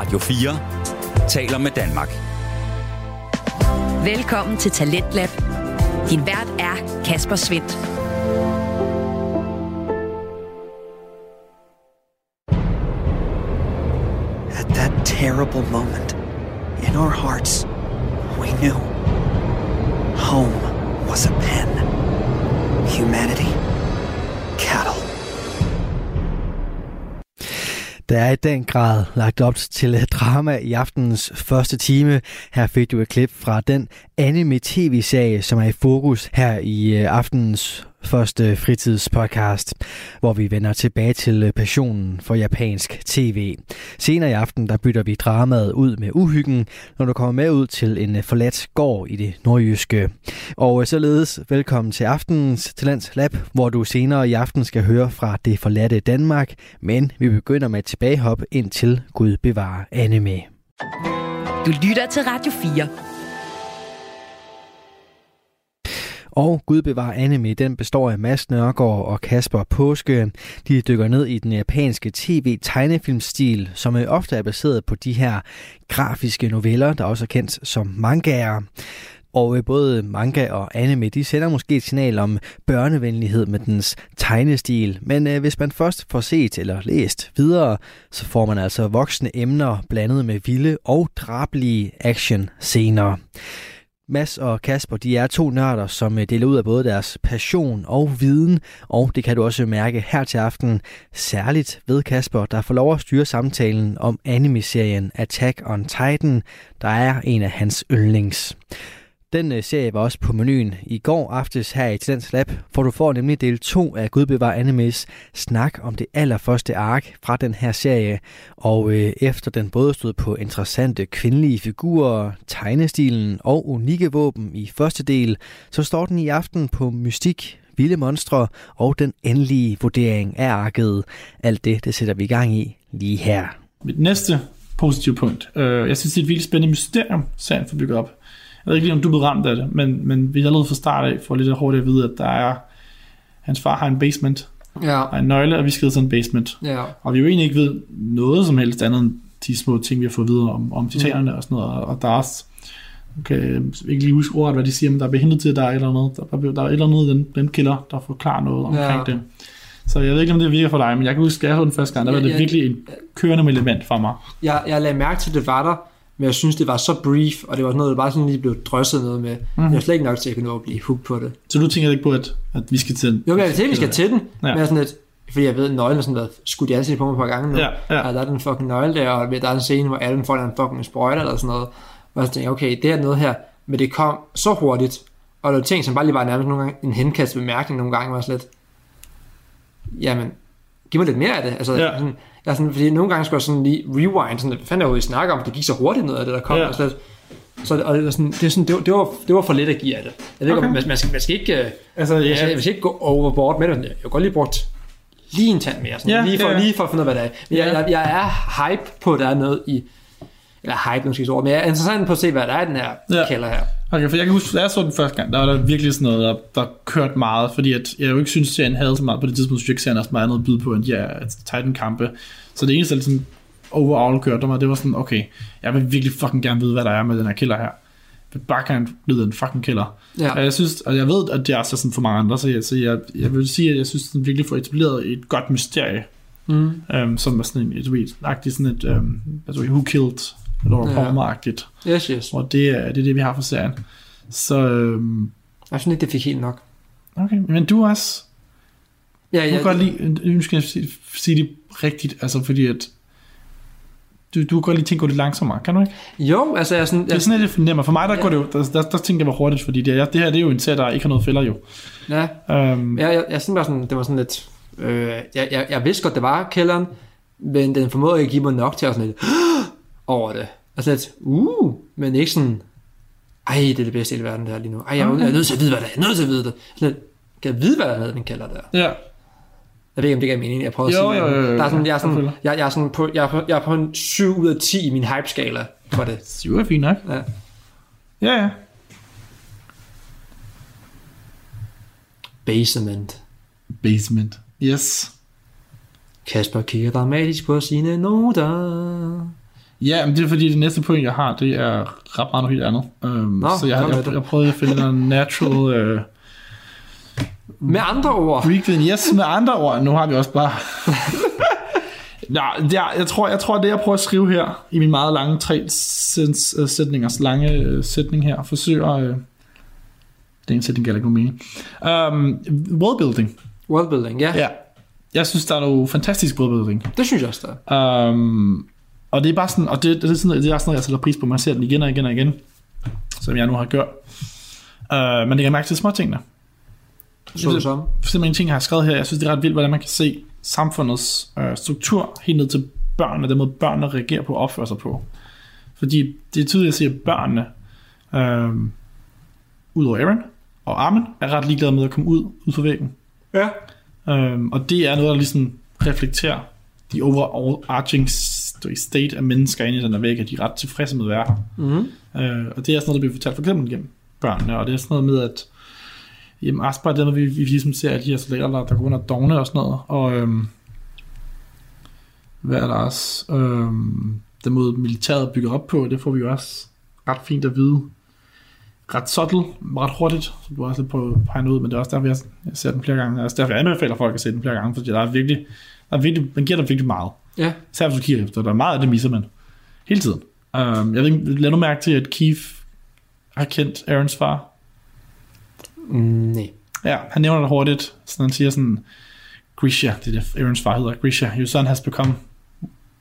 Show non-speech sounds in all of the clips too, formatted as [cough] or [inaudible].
Radio 4 taler med Danmark. Velkommen til Talentlab. Din vært er Kasper Svendt. At that terrible moment, in our hearts, we knew home was a pen. Humanity, Der er i den grad lagt op til øh, drama i aftenens første time. Her fik du et klip fra den anime-tv-serie, som er i fokus her i øh, aftenens første fritidspodcast, hvor vi vender tilbage til øh, passionen for japansk tv. Senere i aften, der bytter vi dramaet ud med uhyggen, når du kommer med ud til en øh, forladt gård i det nordjyske. Og øh, således velkommen til aftenens Talents Lab, hvor du senere i aften skal høre fra det forladte Danmark, men vi begynder med et tilbagehop ind til Gud bevarer anime. Du lytter til Radio 4. Og Gud bevar anime, den består af Mads Nørgaard og Kasper Påske. De dykker ned i den japanske tv-tegnefilmstil, som ofte er baseret på de her grafiske noveller, der også er kendt som mangaer. Og øh, både manga og anime, de sender måske et signal om børnevenlighed med dens tegnestil. Men øh, hvis man først får set eller læst videre, så får man altså voksne emner blandet med vilde og drabelige action-scener. Mads og Kasper, de er to nørder, som øh, deler ud af både deres passion og viden, og det kan du også mærke her til aften, særligt ved Kasper, der får lov at styre samtalen om anime-serien Attack on Titan, der er en af hans yndlings. Den øh, serie var også på menuen i går aftes her i Talents Lab, for du får nemlig del 2 af Gudbevar Animes snak om det allerførste ark fra den her serie. Og øh, efter den både stod på interessante kvindelige figurer, tegnestilen og unikke våben i første del, så står den i aften på mystik, vilde monstre og den endelige vurdering af arket. Alt det, det sætter vi i gang i lige her. Mit næste positive punkt. Øh, jeg synes, det er et vildt spændende mysterium, serien får bygget op. Jeg ved ikke lige, om du er blevet ramt af det, men, men vi allerede fra start af får lidt hurtigt at vide, at der er, hans far har en basement, Ja. og en nøgle, og vi skal til en basement. Ja. Og vi jo egentlig ikke ved noget som helst andet end de små ting, vi har fået videre om, om titanerne og sådan noget, og, der er også, okay, jeg kan ikke lige huske ordet, hvad de siger, men der er behentet til, at der er et eller andet, der, der, der er et eller andet den, den kilder, der forklarer noget omkring Ja. det. Så jeg ved ikke, om det virker for dig, men jeg kan huske, at jeg så den første gang, der var Ja, det ja. virkelig en kørende element for mig. Jeg, jeg lagde mærke til, at det var der, men jeg synes, det var så brief, og det var sådan noget, der bare sådan lige blev drysset noget med. Mm-hmm. Jeg var slet ikke nok til at kunne nå at blive hooked på det. Så du tænker ikke på, at, at vi skal til Jo, men jeg at vi skal til den, Ja. men jeg sådan lidt, fordi jeg ved, at nøglen er sådan været skudt i ansigtet på mig et par gange nu. Ja, ja. Og der er den fucking nøgle der, og der er en scene, hvor alle får en fucking sprøjter eller sådan noget. Og så tænkte jeg, okay, det er noget her, men det kom så hurtigt, og der var ting, som bare lige var nærmest nogle gange en henkastet bemærkning nogle gange, var sådan lidt, jamen, giv mig lidt mere af det. Altså, ja. sådan, jeg sådan, fordi nogle gange skulle jeg sådan lige rewind, sådan, hvad fanden er jo, I snakker om, det gik så hurtigt noget af det, der kom. Ja. Og slet, så og det, var sådan, det, er sådan, det, var, det, var, det var for lidt at give af det. Jeg ved ikke, Okay. om man, man, skal, man skal ikke, øh, Altså, ja. man, skal, man skal ikke gå overboard med det. Jeg har godt lige brugt lige en tand mere, sådan, Ja, lige, for, ja. lige for at finde ud af, hvad det er. Men jeg, Ja. jeg, jeg, er hype på, at der er noget i, eller hype, måske så, men jeg er interessant på at se, hvad der er i den her ja. kælder her. Okay, for jeg kan huske, da jeg så den første gang, der var der virkelig sådan noget, der, der kørte meget, fordi at jeg jo ikke synes, serien havde så meget på det tidspunkt, synes jeg ikke, serien havde så meget andet at byde på, end de her Titan-kampe. Så det eneste, der sådan overall kørte mig, det var sådan, okay, jeg vil virkelig fucking gerne vide, hvad der er med den her killer her. Gerne vide, en fucking killer. Ja. Og jeg synes, og jeg ved, at det er også sådan for mange andre, så jeg, så jeg, jeg vil sige, at jeg synes, at den virkelig får etableret et godt mysterie, Mm. um, som er sådan en, et, et, sådan et, altså, who killed Laura Ja. Palmer-agtigt. Yes, yes. Og det er, det er det, vi har for serien. Så, øhm, Jeg synes ikke, det fik helt nok. okay, men du også, Ja, du ja, kan godt lide, nu skal jeg sige, det rigtigt, altså fordi at, du, du kan godt lige tænke lidt langsommere, kan du ikke? Jo, altså jeg er sådan, Det er jeg, sådan, det fornemmer. For mig, der, går det jo, der, der, der tænker jeg hurtigt, fordi det, er, det her det er jo en serie, der ikke har noget fælder jo. ja, Um, jeg, jeg, jeg synes bare sådan, det var sådan lidt, øh, jeg, jeg, jeg vidste godt, det var kælderen, men den formåede ikke at give mig nok til at sådan lidt, over det. Altså lidt, uh, men ikke sådan, ej, det er det bedste i hele verden, det her lige nu. Ej, jeg, er- jeg er nødt til at vide, hvad det er. Jeg er nødt til at vide det. Sådan lidt, kan jeg vide, hvad der er, den kælder der? ja, Jeg ved ikke, om det gav mening, jeg prøver at Jo, sige. jo, jo, jo, der er sådan, jeg, er sådan, jeg, jeg, er sådan på, jeg, er på, jeg er på en 7 ud af 10 i min hype-skala for det. 7 er fint nok. Ja. Ja, ja. Basement. Basement. Yes. Kasper kigger dramatisk på sine noter. Ja, men det er fordi, det næste point, jeg har, det er ret meget noget helt andet. Um, Nå, så jeg, jeg, det. jeg, prøvede at finde en natural uh, Med andre ord, Freakviden. Yes, med andre ord, nu har vi også bare... [laughs] Det er, jeg, tror, jeg tror, det jeg prøver at skrive her, i min meget lange tre uh, sætningers lange uh, sætning her, forsøger... Uh, det er en sætning, der ikke nogen mening. Um, worldbuilding. worldbuilding, ja. ja. Ja. Jeg synes, der er noget fantastisk worldbuilding. Det synes jeg også, der er. Um, og det er bare sådan, og det, det, er sådan, det er sådan noget, jeg sætter pris på. Man ser den igen og igen og igen, som jeg nu har gjort. Uh, man lægger mærke til små tingene. Så det. For eksempel en ting, jeg har skrevet her, jeg synes, det er ret vildt, hvordan man kan se samfundets øh, struktur helt ned til børnene, den måde børnene reagerer på og opfører sig på. Fordi det er tydeligt at se, at børnene, øh, udover Aaron og Armin, er ret ligeglade med at komme ud, ud fra væggen. Ja. Øh, og det er noget, der ligesom reflekterer de overarching state af mennesker inde i den der væg, at de er ret tilfredse med at være her. Mm-hmm. Øh, og det er sådan noget, der bliver fortalt for eksempel gennem børnene, og det er sådan noget med, at jamen, også bare det at vi, vi ligesom ser alle de her soldater, der, der går under dogne og sådan noget, og øhm, hvad er der også? Øhm, den måde militæret bygger op på, det får vi jo også ret fint at vide. Ret subtle, ret hurtigt, som du også lidt på at pege ud, men det er også derfor, jeg, jeg ser den flere gange. Det er også derfor, jeg anbefaler folk at se den flere gange, fordi der er virkelig, er virkelig man giver dem virkelig meget. Ja. Især hvis du kigger efter, der er meget af det misser man. Hele tiden. Um, jeg ved ikke, lad nu mærke til, at Keith har kendt Aarons far. Mm, nej. Ja, han nævner det hurtigt, så han siger sådan, Grisha, det er det, Aarons far hedder, Grisha, your son has become,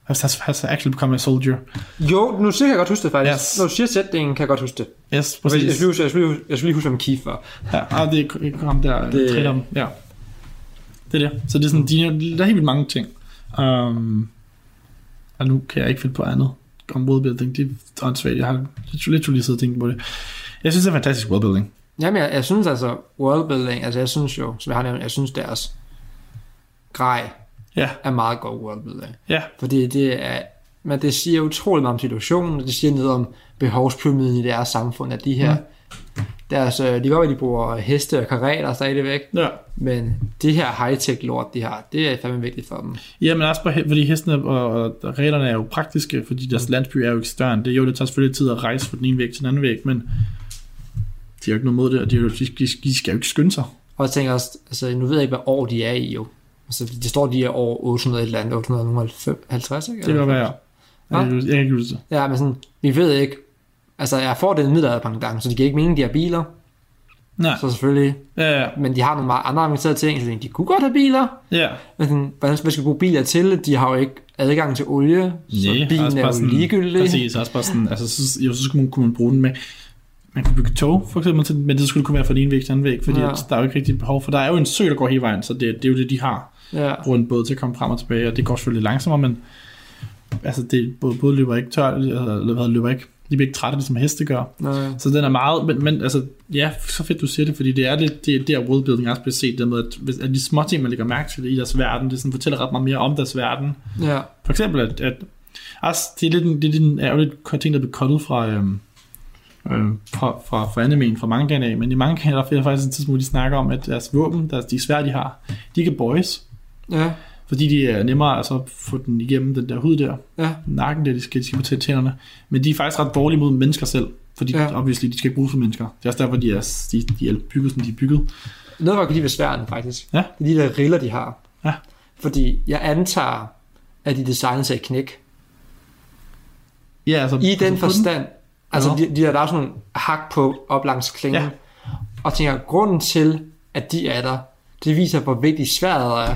has, has, has actually become a soldier. Jo, nu siger jeg godt huske det faktisk. Yes. Når du siger sætningen, kan jeg godt huske det. Yes, Jeg skal, præcis. lige, jeg, skal lige, jeg skal lige huske, hvem Keith var. Ja, ah, det er ham der, Det- det... træner om. Ja. Det er det. Så det er sådan, de, der er helt vildt mange ting. Um, og nu kan jeg ikke finde på andet om worldbuilding. Det er åndssvagt. Jeg har literally siddet og tænkt på det. Jeg synes, det er fantastisk worldbuilding. Jamen, jeg, jeg synes altså, worldbuilding, altså jeg synes jo, som jeg har nævnt, jeg synes deres grej Ja, er meget god worldbuilding. ja, Fordi det er, men det siger utroligt meget om situationen, og det siger noget om behovspyramiden i deres samfund, at de her, mm. Deres, øh, det kan godt være, de bruger heste og karetter stadigvæk, ja. men det her high-tech lort, de har, det er fandme vigtigt for dem. Ja, men også fordi hestene og, og reglerne er jo praktiske, fordi deres landsby er jo end det. Jo, det tager selvfølgelig tid at rejse fra den ene væg til den anden væg, men de har jo ikke noget mod det, og de, jo- de, de, skal jo ikke skynde sig. Og jeg tænker også, altså nu ved jeg ikke, hvad år de er i jo. Altså, det står, de er over 800 et eller andet, 850, ikke? Det kan være, ja. Jeg kan ikke huske det. Ja, men sådan, vi ved ikke, altså jeg får den middelalderpangdang, så de kan ikke mene, de har biler, Nej, så selvfølgelig, ja, ja, men de har nogle meget andre avancerede ting, så de kunne godt have biler, ja. men sådan, hvordan hvad skal vi bruge biler til? De har jo ikke adgang til olie, så bilen er jo ligegyldig. Præcis, også bare sådan, altså, så, jo, så skulle man, kunne man bruge den med, man kunne bygge tog, for eksempel, men det skulle kunne være fra den ene væg til den anden væg, fordi Ja. der er jo ikke rigtig behov for, der er jo en sø, der går hele vejen, så det, det er jo det, de har. Ja, bruger en båd til at komme frem og tilbage, og det går selvfølgelig langsommere, men altså det, båd, båd løber ikke tør, eller hvad løber ikke, de bliver ikke trætte, ligesom heste gør. nej. Så den er meget, men, men altså, ja, så fedt du siger det, fordi det er lidt, det er der worldbuilding også bliver set, det med, at, hvis, at de små ting, man lægger mærke til i deres verden, det sådan fortæller ret meget mere om deres verden. Ja, For eksempel, at, at også, det er lidt, en- det er lidt en ærgerligt ting, der bliver cuttet fra, øhm, øhm, fra, fra, fra animen, fra mangaen af, men i mangaen er der faktisk en tidspunkt, hvor de snakker om, at deres våben, deres, de svær, de har, de kan bøjes, ja, fordi de er nemmere altså, at få den igennem den der hud der, ja, nakken der, de skal, de skal på til tænderne, men de er faktisk ret dårlige mod mennesker selv, fordi Ja. obviously, de skal ikke bruges for mennesker. Det er også derfor, de er, de, de er bygget, som de er bygget. Noget, jeg kan lide ved sværden, faktisk. Ja. Det er de der riller, de har. Ja. Fordi jeg antager, at de designet at knække. Ja, altså, I den altså, på forstand, altså Ja. de, de der, der er sådan nogle hak på op langs klingen. Ja. Og tænker, grunden til, at de er der, det viser, hvor vigtigt sværet er.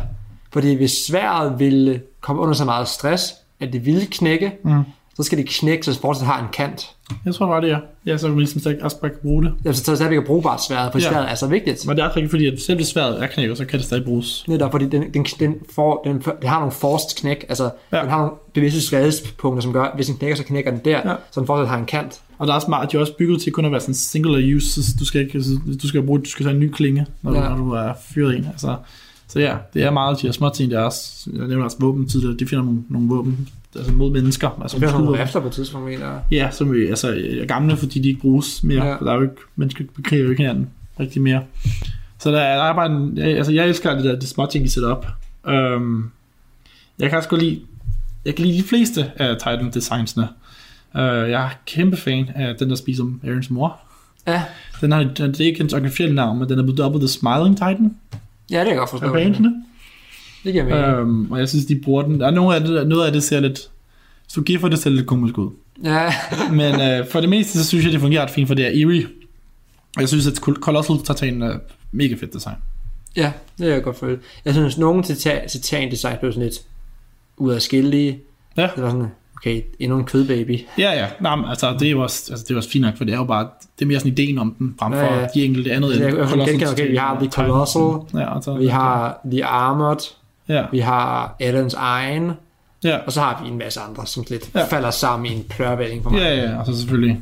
Fordi hvis sværet ville komme under så meget stress, at det ville knække, Mm. så skal det knække, så det fortsat har en kant. Jeg tror bare, det er. Ja, så kan man ligesom stadig også bare kan bruge det. Jamen, så er det stadigvæk brugbart sværet, for Ja. sværet er så vigtigt. Men det er også rigtigt, fordi at selv hvis sværet er knækket, så kan det stadig bruges. Netop fordi den, den, den, får, den, den har nogle forced knæk, altså ja. Ja. den har nogle bevidste skadespunkter, som gør, at hvis den knækker, så knækker den der, ja. Ja. så den fortsat har en kant. Og der er også meget, de er også bygget til kun at være sådan singular use, så du skal ikke, altså, du skal bruge, du skal tage en ny klinge, når, Ja. ja. når du er fyret en. Altså, så ja, det er meget de her små ting, der er også, jeg nævner også våben tidligere, de finder nogle, nogle våben, altså mod mennesker. Altså, der nogle rifter på et tidspunkt, mener jeg. Ja, som altså, er gamle, fordi de ikke bruges mere, Ja. for der er jo ikke, mennesker bekriger jo ikke hinanden rigtig mere. Så der er, der er bare en, jeg- altså jeg elsker det der, de små ting, de sætter op. Um, jeg kan også godt lide, jeg kan lide de fleste af Titan designsene. Uh, jeg er kæmpe fan af den, der spiser Aarons mor. Ja, Den har det er ikke hans officielle navn, men den er blevet dobbelt The Smiling Titan ja det kan jeg godt forstå. af bandene. Det giver mening. Um, og jeg synes, de bruger den. Der er noget af det, noget af det ser lidt... Hvis du giver det, ser lidt komisk ud. Ja, [laughs] Men uh, for det meste, så synes jeg, det fungerer ret fint, for det er eerie. Og jeg synes, at Colossal Titan er mega fedt design. ja, det kan jeg godt føle. Jeg synes, nogle titan, titan design blev sådan lidt ud af skillige. Ja. Det var sådan, okay, endnu en kødbaby. Ja, ja. Nej, men, altså, det er jo også, altså, det er også fint nok, for det er jo bare, det er mere sådan ideen om den, frem for Ja, ja. de enkelte andet. Jeg, jeg, jeg, jeg, okay, vi har The Titan. Colossal, Ja, altså, vi har The Armored, Ja, vi har Allens egen, ja. og så har vi en masse andre, som lidt Ja. ja. falder sammen i en plørvælling for mig. Ja, ja, og så selvfølgelig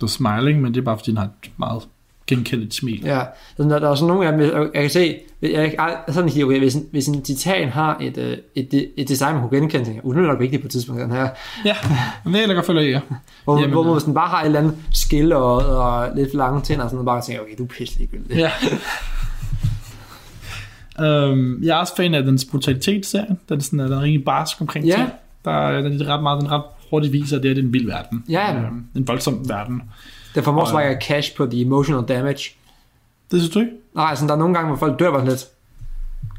The Smiling, men det er bare, fordi den har et meget genkendeligt smil. Ja, så der, der er sådan nogle af dem, jeg, jeg kan se, jeg, jeg, sådan siger, okay, hvis en, hvis en titan har et, øh, et, et design, man kunne genkende, tænker uh, er det nok vigtigt på et tidspunkt, den her. Ja, men det er godt følge ja. [laughs] Hvor, Jamen, hvor øh. man hvis den bare har et eller andet skil og, og lidt for lange tænder, og sådan noget, bare tænker, okay, du er pisselig ligegyldig. Ja. um, [laughs] jeg er også fan af dens brutalitet-serie. Den er, sådan, den er rigtig barsk omkring Ja. ting. Der er, den er ret meget, den ret hurtigt viser, at det er, det er en vild verden. Ja. Um, en voldsom verden. Det får mig også Og- bare cash på the emotional damage. Det synes du ikke? Nej, sådan, der er nogle gange, hvor folk dør bare lidt,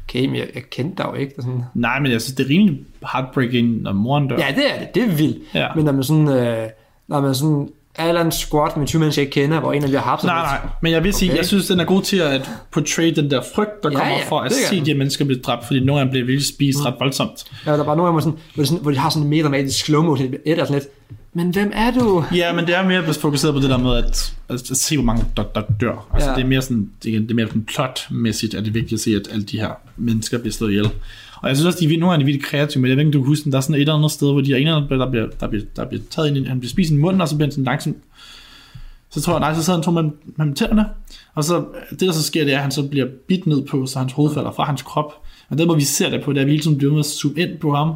okay, men jeg, jeg kendte dig jo ikke. Sådan, Nej, men jeg synes, det er rimelig heartbreaking, når moren dør. ja, det er det, det er vildt. Ja. Men når man sådan, øh, når man sådan, er en squad med 20 mennesker, jeg ikke kender, hvor en af har haft Nej, nej, men jeg vil sige, Okay. jeg synes, den er god til at portray den der frygt, der Ja, kommer ja, fra at se den. de mennesker blive dræbt, fordi nogle af dem bliver virkelig spist ret voldsomt. Ja, der er bare nogle af dem, sådan, hvor, de sådan, hvor de har sådan en mere dramatisk slow motion, et er sådan lidt, men hvem er du? Ja, men det er mere fokuseret på det der med at, at, at se, hvor mange der, der dør. Altså, Ja. det er mere sådan, det er, det er mere sådan plotmæssigt, at det er vigtigt at se, at alle de her mennesker bliver slået ihjel. Og jeg synes også, de er nogle af de virkelig kreative, men jeg ved ikke, du kan huske, der er sådan et eller andet sted, hvor de er en eller anden, der bliver, der bliver, der bliver taget ind, han bliver spist i munden, og så bliver han sådan langsomt så tror jeg, nej, så sidder han to mellem, mellem tænderne, og så det, der så sker, det er, at han så bliver bidt ned på, så hans hoved falder fra hans krop. Og den måde, vi ser det på, det er, at vi hele tiden bliver med at zoome ind på ham,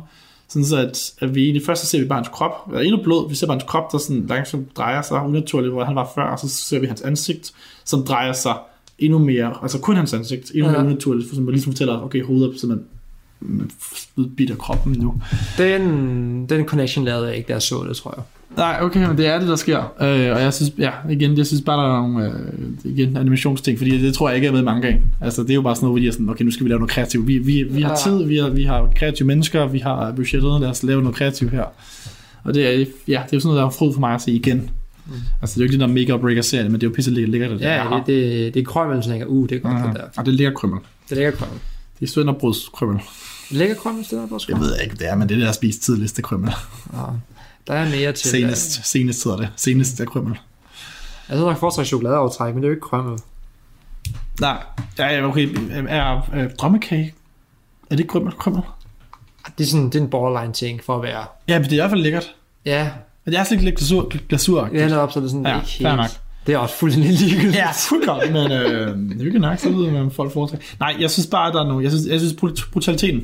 sådan så at, at vi egentlig først så ser vi bare hans krop, eller endnu blod, vi ser bare hans krop, der sådan langsomt drejer sig unaturligt, hvor han var før, og så ser vi hans ansigt, som drejer sig endnu mere, altså kun hans ansigt, endnu mere Ja. unaturligt, for som ligesom fortæller, okay, hovedet er simpelthen af kroppen nu. Den, den connection lavede jeg ikke, jeg så det, tror jeg. Nej, okay, men det er det, der sker. Øh, og jeg synes, ja, igen, jeg synes bare, der er nogle øh, igen, animationsting, fordi det tror jeg ikke er med i mange gange. Altså, det er jo bare sådan noget, hvor de er sådan, okay, nu skal vi lave noget kreativt. Vi, vi, vi har Ja. tid, vi har, vi har kreative mennesker, vi har budgettet, lad os lave noget kreativt her. Og det er, ja, det er jo sådan noget, der er fryd for mig at se igen. Mm. Altså, det er jo ikke det der make breaker serie men det er jo pisse lækkert, det der. Ja, det, det, det er krømmel, så jeg uh, det er godt, Mhm. det der. Og det er lækker krømmel. Det er lækker krømmel. Det er sønderbrudskrømmel. Lækker krømmel, på Jeg ved ikke, det er, men det er det, der spist tidligste krømmel. Ja. Der er mere til... Senest, senest hedder det. Senest er krømmel. Jeg tror nok foretrækker chokoladeaftræk, men det er jo ikke krømmel. Nej, ja, ja, okay. Er, er drømmekage, er det krømmel? krømmel? Det er, sådan, det er en borderline ting for at være... Ja, men det er i hvert fald lækkert. Ja, Men det er sådan lidt glasur, glasur det er er det sådan Ja, ikke helt... nok. Det er også fuldstændig ligegyldigt. Ja, fuldkommen, men øh, det er jo ikke nok, så ved man, folk foretrækker. Nej, jeg synes bare, at der er nogle, jeg synes, jeg synes brut- brutaliteten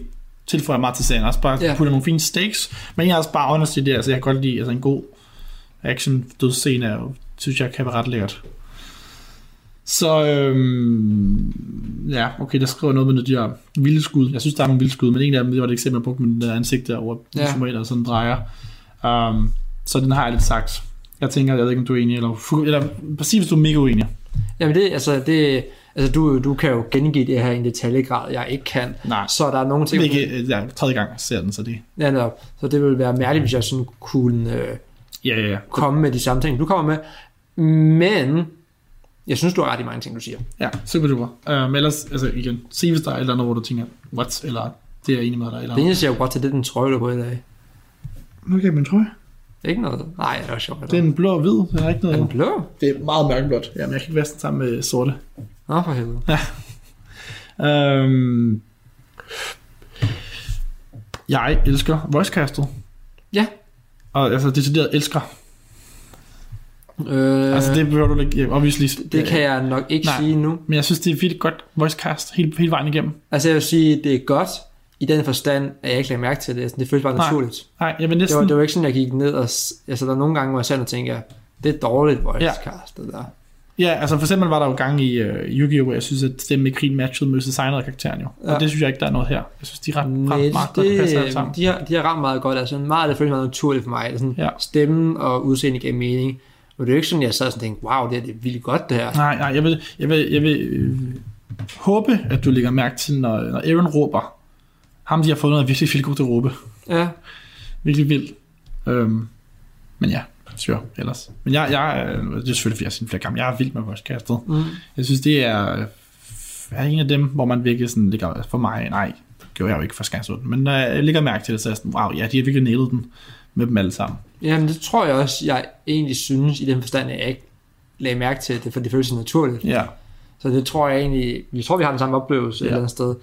tilføjer meget til serien. Også bare Ja. putter nogle fine stakes, men jeg er også bare honest i det, altså jeg kan godt lide, altså en god action dødsscene, er jo, synes jeg kan være ret lækkert. Så øhm, ja, okay, der skriver noget med de der vilde skud. Jeg synes, der er nogle vilde skud, men en af dem, det var det eksempel, jeg brugte med den der ansigt der, hvor Ja. tomater sådan drejer. Um, så den har jeg lidt sagt. Jeg tænker, jeg ved ikke, om du er enig, eller, eller præcis hvis du er mega uenig. Jamen det, altså, det, altså du, du kan jo gengive det her i en detaljegrad, jeg ikke kan. Nej. Så der er nogle Det er ting... ikke ja, tredje gang, jeg ser den, så det... Ja, netop. så det vil være mærkeligt, hvis jeg sådan kunne øh, Ja, ja, ja. komme med de samme ting, du kommer med. Men jeg synes, du har ret i mange ting, du siger. Ja, super duper. Um, ellers, altså igen, se hvis der er et eller andet, hvor du tænker, what, eller det er jeg enig med dig, eller Det eneste, jeg godt til, det er den trøje, du har på i dag. Okay, men tror jeg. Ikke noget? Nej, det var sjovt. Det er en blå og hvid, det er ikke er noget. den blå? Det er meget mørkeblåt. Ja, men jeg kan ikke vaske den sammen med sorte. Nå, for helvede. Um, jeg elsker voicecastet. Ja. Og altså decideret elsker. Øh, Altså det behøver du ikke, obviously. det kan jeg nok ikke Nej. sige nu. Men jeg synes, det er virkelig godt voicecast hele, hele vejen igennem. Altså jeg vil sige, det er godt i den forstand, at jeg ikke lagde mærke til det. Det føles bare Nej. naturligt. Nej, jeg vil Det næsten... var, det var ikke sådan, jeg gik ned og... Altså der er nogle gange, hvor jeg selv tænker, det er dårligt voicecast, det der. Ja, altså for eksempel var der jo gang i uh, Yu-Gi-Oh! hvor jeg synes, at stemmen i krigen matchede med designet af karakteren jo. Ja. Og det synes jeg ikke, der er noget her. Jeg synes, de er ret, ret Nej, meget godt passer alle det, sammen. de, har, de har ramt meget godt. Altså, meget det føles meget naturligt for mig. Det er sådan, Ja. Stemmen og udseende giver mening. Og det er jo ikke sådan, jeg sad og sådan tænkte, wow, det er, det vildt godt det her. Nej, nej, jeg vil, jeg vil, jeg vil øh, håbe, at du lægger mærke til, når, når Aaron råber. Ham, de har fundet, er virkelig, virkelig god til at råbe. Ja, Virkelig vildt. Øhm, men ja, sure, ellers. Men jeg, jeg, øh, det er selvfølgelig, fordi jeg har flere gange. Jeg er vild med voicecastet. mm. Jeg synes, det er, er en af dem, hvor man virkelig sådan ligger, for mig, nej, det gjorde jeg jo ikke for skans men øh, jeg ligger mærke til det, så jeg sådan, wow, ja, de har virkelig nailet den med dem alle sammen. Jamen, det tror jeg også, jeg egentlig synes, i den forstand, at jeg ikke lagde mærke til det, for det føles så naturligt. Ja, Så det tror jeg egentlig, vi tror, vi har den samme oplevelse ja. et eller andet sted.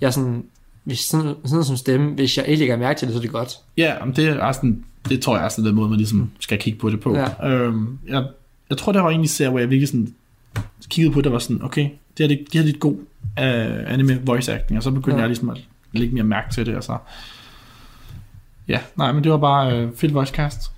Jeg sådan, hvis sådan, sådan som stemme, hvis jeg ikke lægger mærke til det, så er det godt. ja men det er sådan, det tror jeg er sådan den måde, man ligesom skal kigge på det på. Ja. Øhm, jeg, jeg tror, det var egentlig ser, hvor jeg virkelig sådan kiggede på det, var sådan, okay, det her, det, det her er lidt god uh, anime voice acting, og så begyndte ja. Jeg ligesom at lægge mere mærke til det, og så ja, nej, men det var bare uh, fedt voice cast.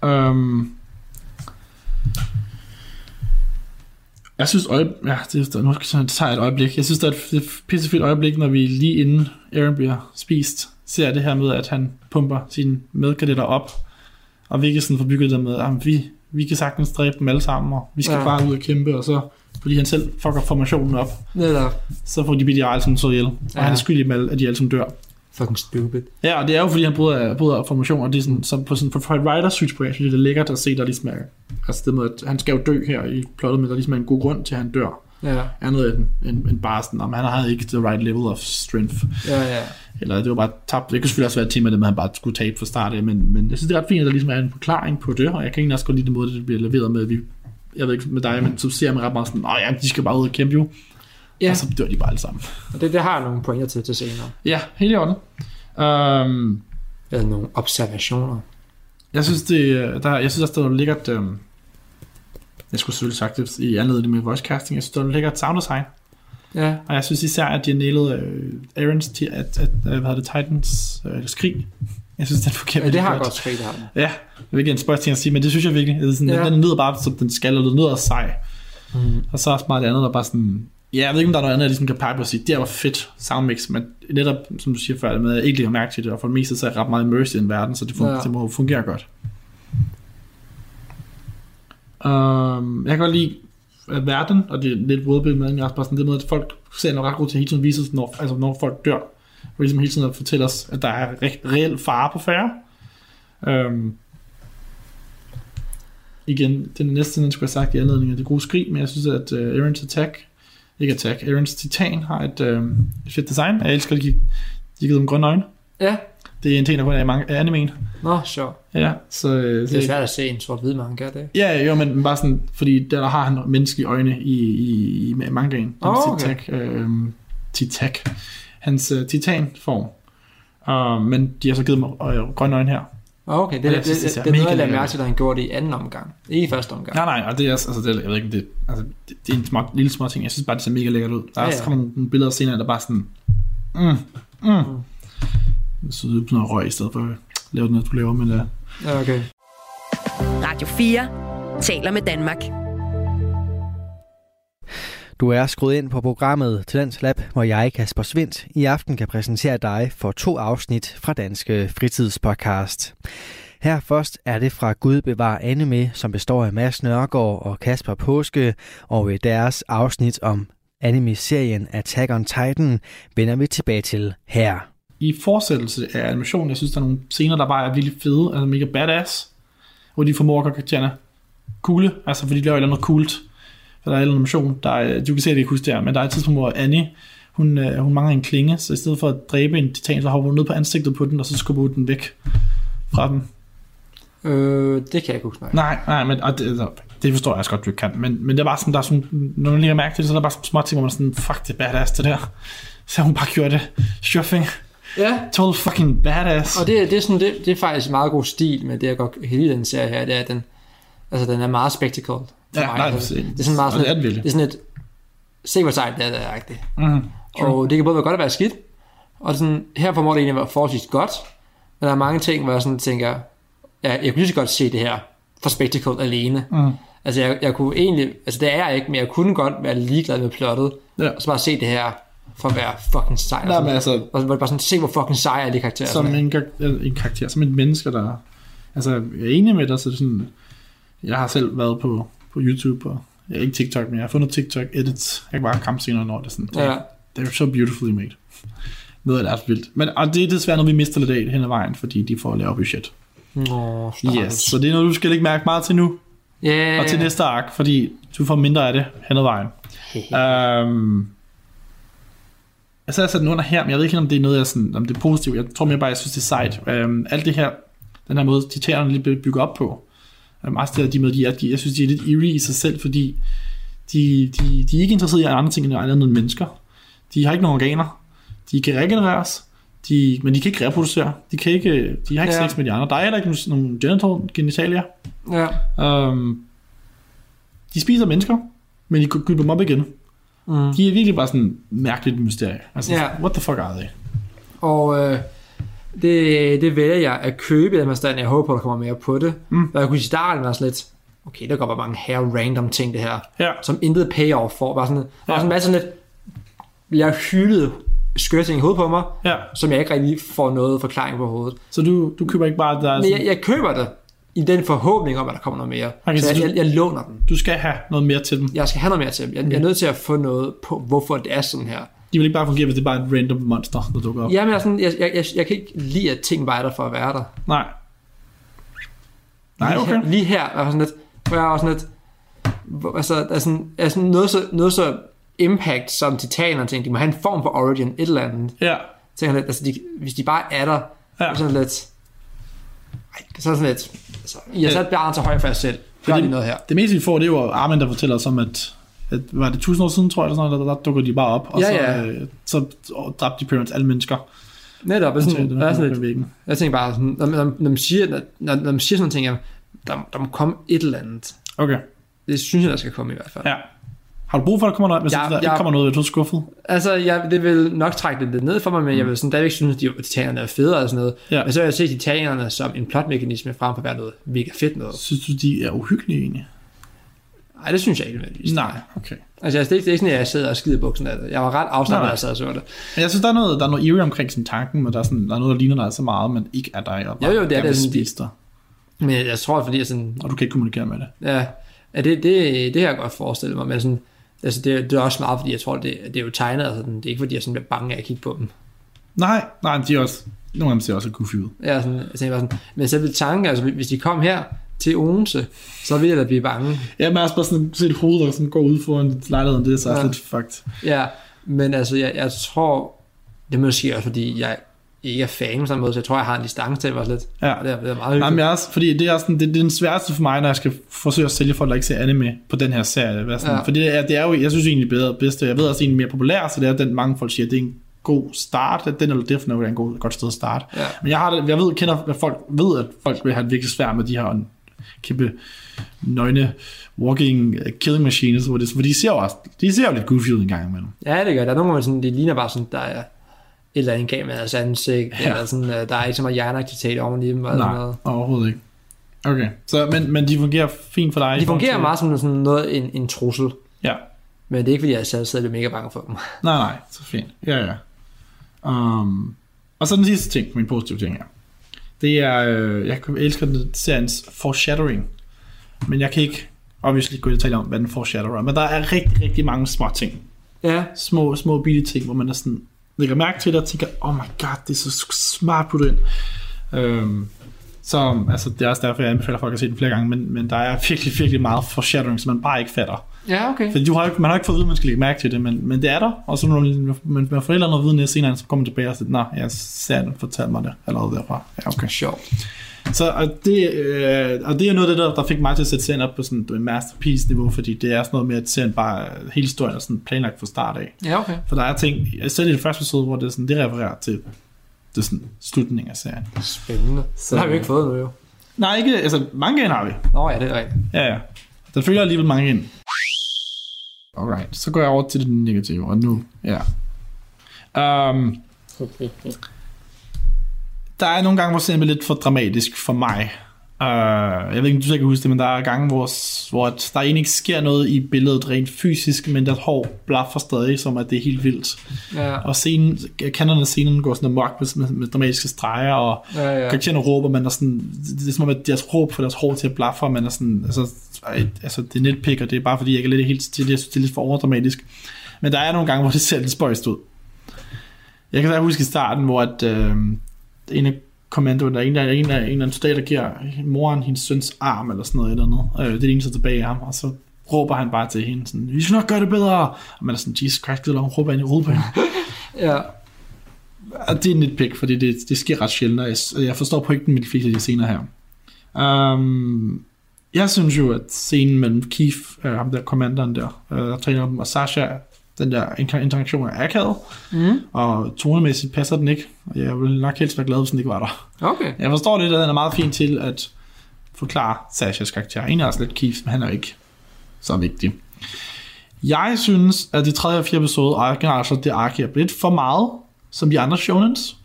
Jeg synes, øje, ja, det, nu tager jeg et øjeblik. Jeg synes, det er et, et pissefedt øjeblik, når vi lige inden Aaron bliver spist, ser det her med, at han pumper sine medkadetter op, og vi ikke sådan får bygget det med, at vi, vi kan sagtens dræbe dem alle sammen, og vi skal ja. Bare ud og kæmpe, og så, fordi han selv fucker formationen op, Eller så får de alle sammen så ihjel, og Ja. han er skyldig med, at de alle sammen dør. Fucking stupid. Ja, og det er jo fordi, han bryder, bryder formationen, og det er sådan, så på sådan, for et writer synspunkt, jeg synes, det er lækkert at se, der ligesom er, altså det med, at han skal jo dø her i plottet, men der ligesom er en god grund til, at han dør. Ja, Andet end, end, end bare sådan, om han havde ikke the right level of strength. ja, ja. Eller det var bare tabt. Det kunne selvfølgelig også være et tema, det med, at han bare skulle tabe fra start men, men jeg synes, det er ret fint, at der ligesom er en forklaring på det, og jeg kan egentlig også godt lide den måde, det bliver leveret med, at vi, jeg ved ikke med dig, men så ser man ret meget sådan, åh ja, de skal bare ud og kæmpe jo, Ja, og så dør de bare alle sammen. og det, det har jeg nogle pointer til til senere. Ja, helt i orden. Um, Eller nogle observationer. jeg synes, det, der, jeg synes også, der er lækkert, um, jeg skulle selvfølgelig sagt det i anledning med voice casting, jeg synes, der er lækkert sound design, Ja, og jeg synes især, at de har nailet uh, Aaron's, til at, at, hvad hedder det, Titans uh, skrig. Jeg synes, den fungerer ja det har virkelig godt skrig, det har den. Ja, vil ikke en spøjs ting at sige, men det synes jeg virkelig. Det er sådan, ja. Den lyder bare, som den skal, og den lyder sej. Mm. Og så er også meget det andet, der bare sådan... Ja, jeg ved ikke, om der er noget andet, jeg ligesom kan pege på og sige, det var fedt soundmix, men netop, som du siger før, det med, at jeg ikke lægger mærke til det, og for det meste så er jeg ret meget immersed i en verden, så det, fun- Ja. det må fungere godt. Um, jeg kan godt lide at verden, og det er lidt worldbuilding med, men jeg er også bare sådan det med, at folk ser ret godt til hele tiden vise os, når, altså når folk dør, og ligesom hele tiden at fortælle os, at der er re- reel fare på færre. Um, igen, den næste, den skulle have sagt i anledning af det gode skrig, men jeg synes, at uh, Aaron's Attack, ikke Attack, Aaron's Titan har et, uh, et fedt design. Jeg elsker, at de, de givet dem grønne øjne. Ja, Det er en ting, der kun er i mange af animen. nå, sjovt. Ja, så... øh, Det er svært at se en sort-hvid manga, det. Ja, jo, men bare sådan, fordi der, der har han menneskelige øjne i, i, i mangaen. Åh, okay. Titak, øh, Titak. Hans uh, titanform. Uh, men de har så givet mig øh, grønne øjne her. Okay, det, det, det, synes, det, det det, det er noget, mega jeg lader mærke til, da han gjorde det i anden omgang. Ikke i første omgang. Nej, nej, og det er, også- altså, det, er- jeg ved ikke, det, altså, det, det er en små, lille små ting. Jeg synes bare, det ser mega lækkert ud. Der er Ja, også ja. kommet nogle, billeder senere, der bare sådan, mm, mm. Det ser ud som noget røg, i stedet for at lave noget, du laver, men Ja, okay. Radio 4 taler med Danmark. Du er skruet ind på programmet Talents Lab, hvor jeg, Kasper Svindt, i aften kan præsentere dig for to afsnit fra Danske Fritidspodcast. Her først er det fra Gud bevar anime, som består af Mads Nørgaard og Kasper Påske, og i deres afsnit om anime-serien Attack on Titan vender vi tilbage til her. i fortsættelse af animationen, jeg synes, der er nogle scener, der bare er virkelig fede, altså mega badass, hvor de formår at gøre karaktererne coole, altså fordi de laver noget coolt, for der er en animation, der er, du kan se det ikke huske der, men der er et tidspunkt, hvor Annie, hun, øh, hun mangler en klinge, så i stedet for at dræbe en titan, så hopper hun ned på ansigtet på den, og så skubber hun den væk fra dem. Øh, det kan jeg ikke huske, nej. Nej, nej, men og det, altså, det forstår jeg også godt, du ikke kan, men, men det er bare sådan, der er sådan, når man lige mærke til det, så er der bare små ting, hvor man er sådan, fuck, det er badass det der. Så hun bare gjort det. Shuffing. Ja, Total fucking badass. og det, det, er sådan, det, det er faktisk en meget god stil med det, jeg godt lide den serie her, det er, at den, altså, den er meget spectacled for Ja, mig. nej, det- det er sådan meget og det er sådan, den virkelig. det er sådan et, se hvor sejt det er, det er rigtigt. Mm, Og det kan både være godt og være skidt. Og sådan, her formår det egentlig at være forholdsvis godt. Men der er mange ting, hvor jeg sådan tænker, ja, jeg kunne lige så godt se det her for spectacle alene. Mm. Altså, jeg, jeg kunne egentlig, altså det er jeg ikke, men jeg kunne godt være ligeglad med plottet, Ja. og så bare se det her for at være fucking sej. Nej, sådan. men altså, Og så bare sådan, se hvor fucking sej er de karakterer. som sådan. en, en karakter, som et menneske, der... Altså, jeg er enig med dig, så det sådan... Jeg har selv været på, på YouTube, og ja, ikke TikTok, men jeg har fundet TikTok edits. Jeg kan bare komme senere, når det er sådan... Ja. Det er so beautifully made. Noget af det er vildt. Men og det er desværre noget, vi mister lidt af hen ad vejen, fordi de får lavere budget. Nå, Yes, så det er noget, du skal ikke mærke meget til nu, Yeah. og til næste ark, fordi du får mindre af det hen ad vejen. um, så har jeg sat den under her, men jeg ved ikke, om det er noget, jeg sådan, om det er positivt. Jeg tror mere bare, jeg synes, det er sejt. Um, alt det her, den her måde, titanerne lige bygget op på, um, også det, de med, de er, de, jeg synes, de er lidt eerie i sig selv, fordi de, de, de er ikke interesseret i andre ting end andre end mennesker. De har ikke nogen organer. De kan regenereres, de, men de kan ikke reproducere. De, kan ikke, de har ikke Ja. sex med de andre. Der er heller ikke nogen, genital genitalia. Ja. Um, de spiser mennesker, men de gylper dem op igen. Mm. De er virkelig bare sådan mærkeligt mysterie. Altså, Ja. what the fuck are they? Og øh, det, det vælger jeg at købe i den her stand. Jeg håber, der kommer mere på det. Mm. Og jeg kunne i starten være sådan lidt, okay, der går bare mange her random ting det her, Ja. som intet payoff får. Bare sådan, ja. Sådan en masse sådan lidt, jeg hyldede skøre ting i hovedet på mig, Ja, som jeg ikke rigtig får noget forklaring på hovedet. så du, du køber ikke bare, der er Men jeg, jeg køber det i den forhåbning om, at der kommer noget mere. Okay, så jeg, du- jeg, jeg låner den. du skal have noget mere til dem. Jeg skal have noget mere til dem. Jeg, jeg er nødt til at få noget på, hvorfor det er sådan her. De vil ikke bare fungere, hvis det er bare et random monster, der dukker op. Jamen, jeg, er sådan, jeg, jeg, jeg, jeg kan ikke lide, at ting bare er der for at være der. Nej. Nej, lige okay. Her, lige her er sådan lidt, hvor jeg var sådan lidt, hvor, altså, er er sådan noget, så, noget så impact som titaner tænkte, de må have en form for origin, et eller andet. Ja. Så tænker jeg lidt, altså, de, hvis de bare er der, Ja. ja. så er sådan lidt, ej, så er sådan lidt, altså, I har sat barnet så højt for jer selv. Gør lige noget her. Det meste, vi får, det er jo Armin, der fortæller os om, at, at var det tusind år siden, tror jeg, eller sådan noget, der, der dukker de bare op, og Ja, så, ja. Øh, så dræbte de Pyramids alle mennesker. Netop, og sådan, den der er sådan lidt, væggen. jeg tænker bare, sådan, når, når, når, man siger, når, når, man siger sådan nogle ting, jamen, der, der må komme et eller andet. Okay, Det synes jeg, der skal komme i hvert fald. ja. Har du brug for, at der kommer noget? Hvis Ja, der ja. ikke kommer noget, er du skuffet? Altså, jeg, det vil nok trække det lidt ned for mig, men mm. jeg vil sådan stadigvæk synes, at de titanerne er federe og sådan noget. Ja. Men så vil jeg se titanerne som en plotmekanisme frem for at være noget mega fedt noget. Synes du, de er uhyggelige egentlig? Nej, det synes jeg ikke nødvendigvis. Nej, okay. Altså, det er, ikke, det er ikke sådan, at jeg sidder og skider buksen af det. Jeg var ret afslappet, når jeg sad og så det. Men jeg synes, der er noget, der er noget eerie omkring sådan tanken, men der er, sådan, der er noget, der ligner dig så meget, men ikke er dig. Og Jo, jo, det er det, sådan, dig, Men jeg tror, fordi jeg sådan, og du kan ikke kommunikere med det. ja, ja det, det, det har jeg godt forestillet mig, men sådan, altså, det, det er også meget, fordi jeg tror, det, det er jo tegnet, altså, det er ikke fordi, jeg sådan bliver bange af at kigge på dem. Nej, nej, de er også, nogle af dem ser også goofy ud. Er sådan, jeg tænker bare sådan, men selv tanken, altså, hvis de kom her til Odense, så ville jeg da blive bange. Ja, men også bare sådan se et hoved, der sådan går ud foran lejligheden, det er så Ja. lidt fucked. Ja, men altså, jeg, jeg tror, det er måske også, fordi jeg ikke er fan på en måde, så jeg tror, jeg har en distance til det også lidt. Ja. Det er, det er meget hyggeligt. men jeg også, fordi det er, sådan, det, det er den sværeste for mig, når jeg skal forsøge at sælge folk, der ikke ser anime på den her serie. Sådan, Ja. For det er, det er jo, jeg synes egentlig bedre, bedste, jeg ved også egentlig mere populær, så det er den mange folk siger, det er en god start, at den eller Note er en god, et godt sted at starte. Ja. Men jeg har det, jeg ved, kender, at folk ved, at folk vil have det virkelig svært med de her kæmpe nøgne walking uh, killing machines, hvor, det, hvor de ser jo også, de ser jo lidt goofy ud en gang imellem. Ja, det gør. Der er nogle gange, sådan, det ligner bare sådan, der er et eller andet galt med deres ansigt, ja. Eller sådan, øh, der er ikke så meget hjerneaktivitet oven i dem. Nej, noget. overhovedet ikke. Okay, så, men, men de fungerer fint for dig? De fungerer til- meget som sådan noget, en, en trussel, Ja, men det er ikke, fordi jeg selv sidder mega bange for dem. Nej, nej, så fint. Ja, ja. Um, og så den sidste ting, min positive ting her. Det er, øh, jeg elsker den seriens foreshadowing. Men jeg kan ikke obviously gå i detaljer om, hvad den foreshadower er. Men der er rigtig, rigtig mange små ting. Ja, Små, små bitte ting, hvor man er sådan, lægger mærke til det og tænker, oh my god, det er så smart puttet ind. Um, så altså, det er også derfor, jeg anbefaler folk at se den flere gange, men, men der er virkelig, virkelig meget foreshadowing, som man bare ikke fatter. ja okay. Fordi du har ikke, man har ikke fået at vide, at man skal lægge mærke til det, men, men det er der. Og så når man, man, man får et eller andet at vide næste senere, så kommer man tilbage og siger, nej, jeg ser den, fortæl mig det allerede derfra. Ja, okay. Sjovt. Så og det, øh, og det er noget af det, der, der fik mig til at sætte serien op på sådan et masterpiece-niveau, fordi det er sådan noget med, at serien bare, hele historien er sådan planlagt fra start af. Ja, okay. For der er ting, selv i det første episode, hvor det, er sådan, det refererer til det er sådan slutningen af serien. Spændende. Så det har vi ikke fået nu jo. Nej, ikke, altså mange ind har vi. Nå ja, det er rigtigt. Ja, ja. Der følger alligevel mange ind. Alright, så går jeg over til det negative, og nu, ja. Um, der er nogle gange, hvor serien bliver lidt for dramatisk for mig. Uh, jeg ved ikke, om du selv kan huske det, men der er gange, hvor, hvor der egentlig ikke sker noget i billedet rent fysisk, men deres hår blaffer stadig, som at det er helt vildt. Ja. Og scenen, kanterne af scenen går sådan amok med, med, med dramatiske streger, og Ja, ja. karaktererne råber, man er sådan, det er som om, at deres råb for deres hår til at blaffe, og man er sådan, altså, altså det er netpick, og det er bare fordi, jeg er lidt helt til, jeg synes, det er lidt for overdramatisk. Men der er nogle gange, hvor det ser lidt spøjst ud. Jeg kan da huske i starten, hvor at, øh, en af kommandoen, der er en, der, en, der, en, der en soldat, der giver moren hendes søns arm, eller sådan noget, eller andet. Øh, det er det eneste tilbage af ham, og så råber han bare til hende, sådan, vi skal nok gøre det bedre. Og man er sådan, Jesus Christ, eller hun råber ind i hovedet på hende. [laughs] Ja. Og det er en nitpick, fordi det, det sker ret sjældent, og jeg, jeg forstår pointen med de fleste af de scener her. Um, jeg synes jo, at scenen mellem Keith, øh, ham der kommanderen der, øh, der træner dem, og Sasha, den der inter- interaktion er akavet, Mm. og tonemæssigt passer den ikke, og jeg ville nok helst være glad, hvis den ikke var der. Okay. Jeg forstår lidt, at den er meget fin til at forklare Sashas karakter. Egentlig også lidt Keith, men han er ikke så vigtig. Jeg synes, at de tredje og fjerde episode, og generelt så det ark bliver lidt for meget, som de andre shonens.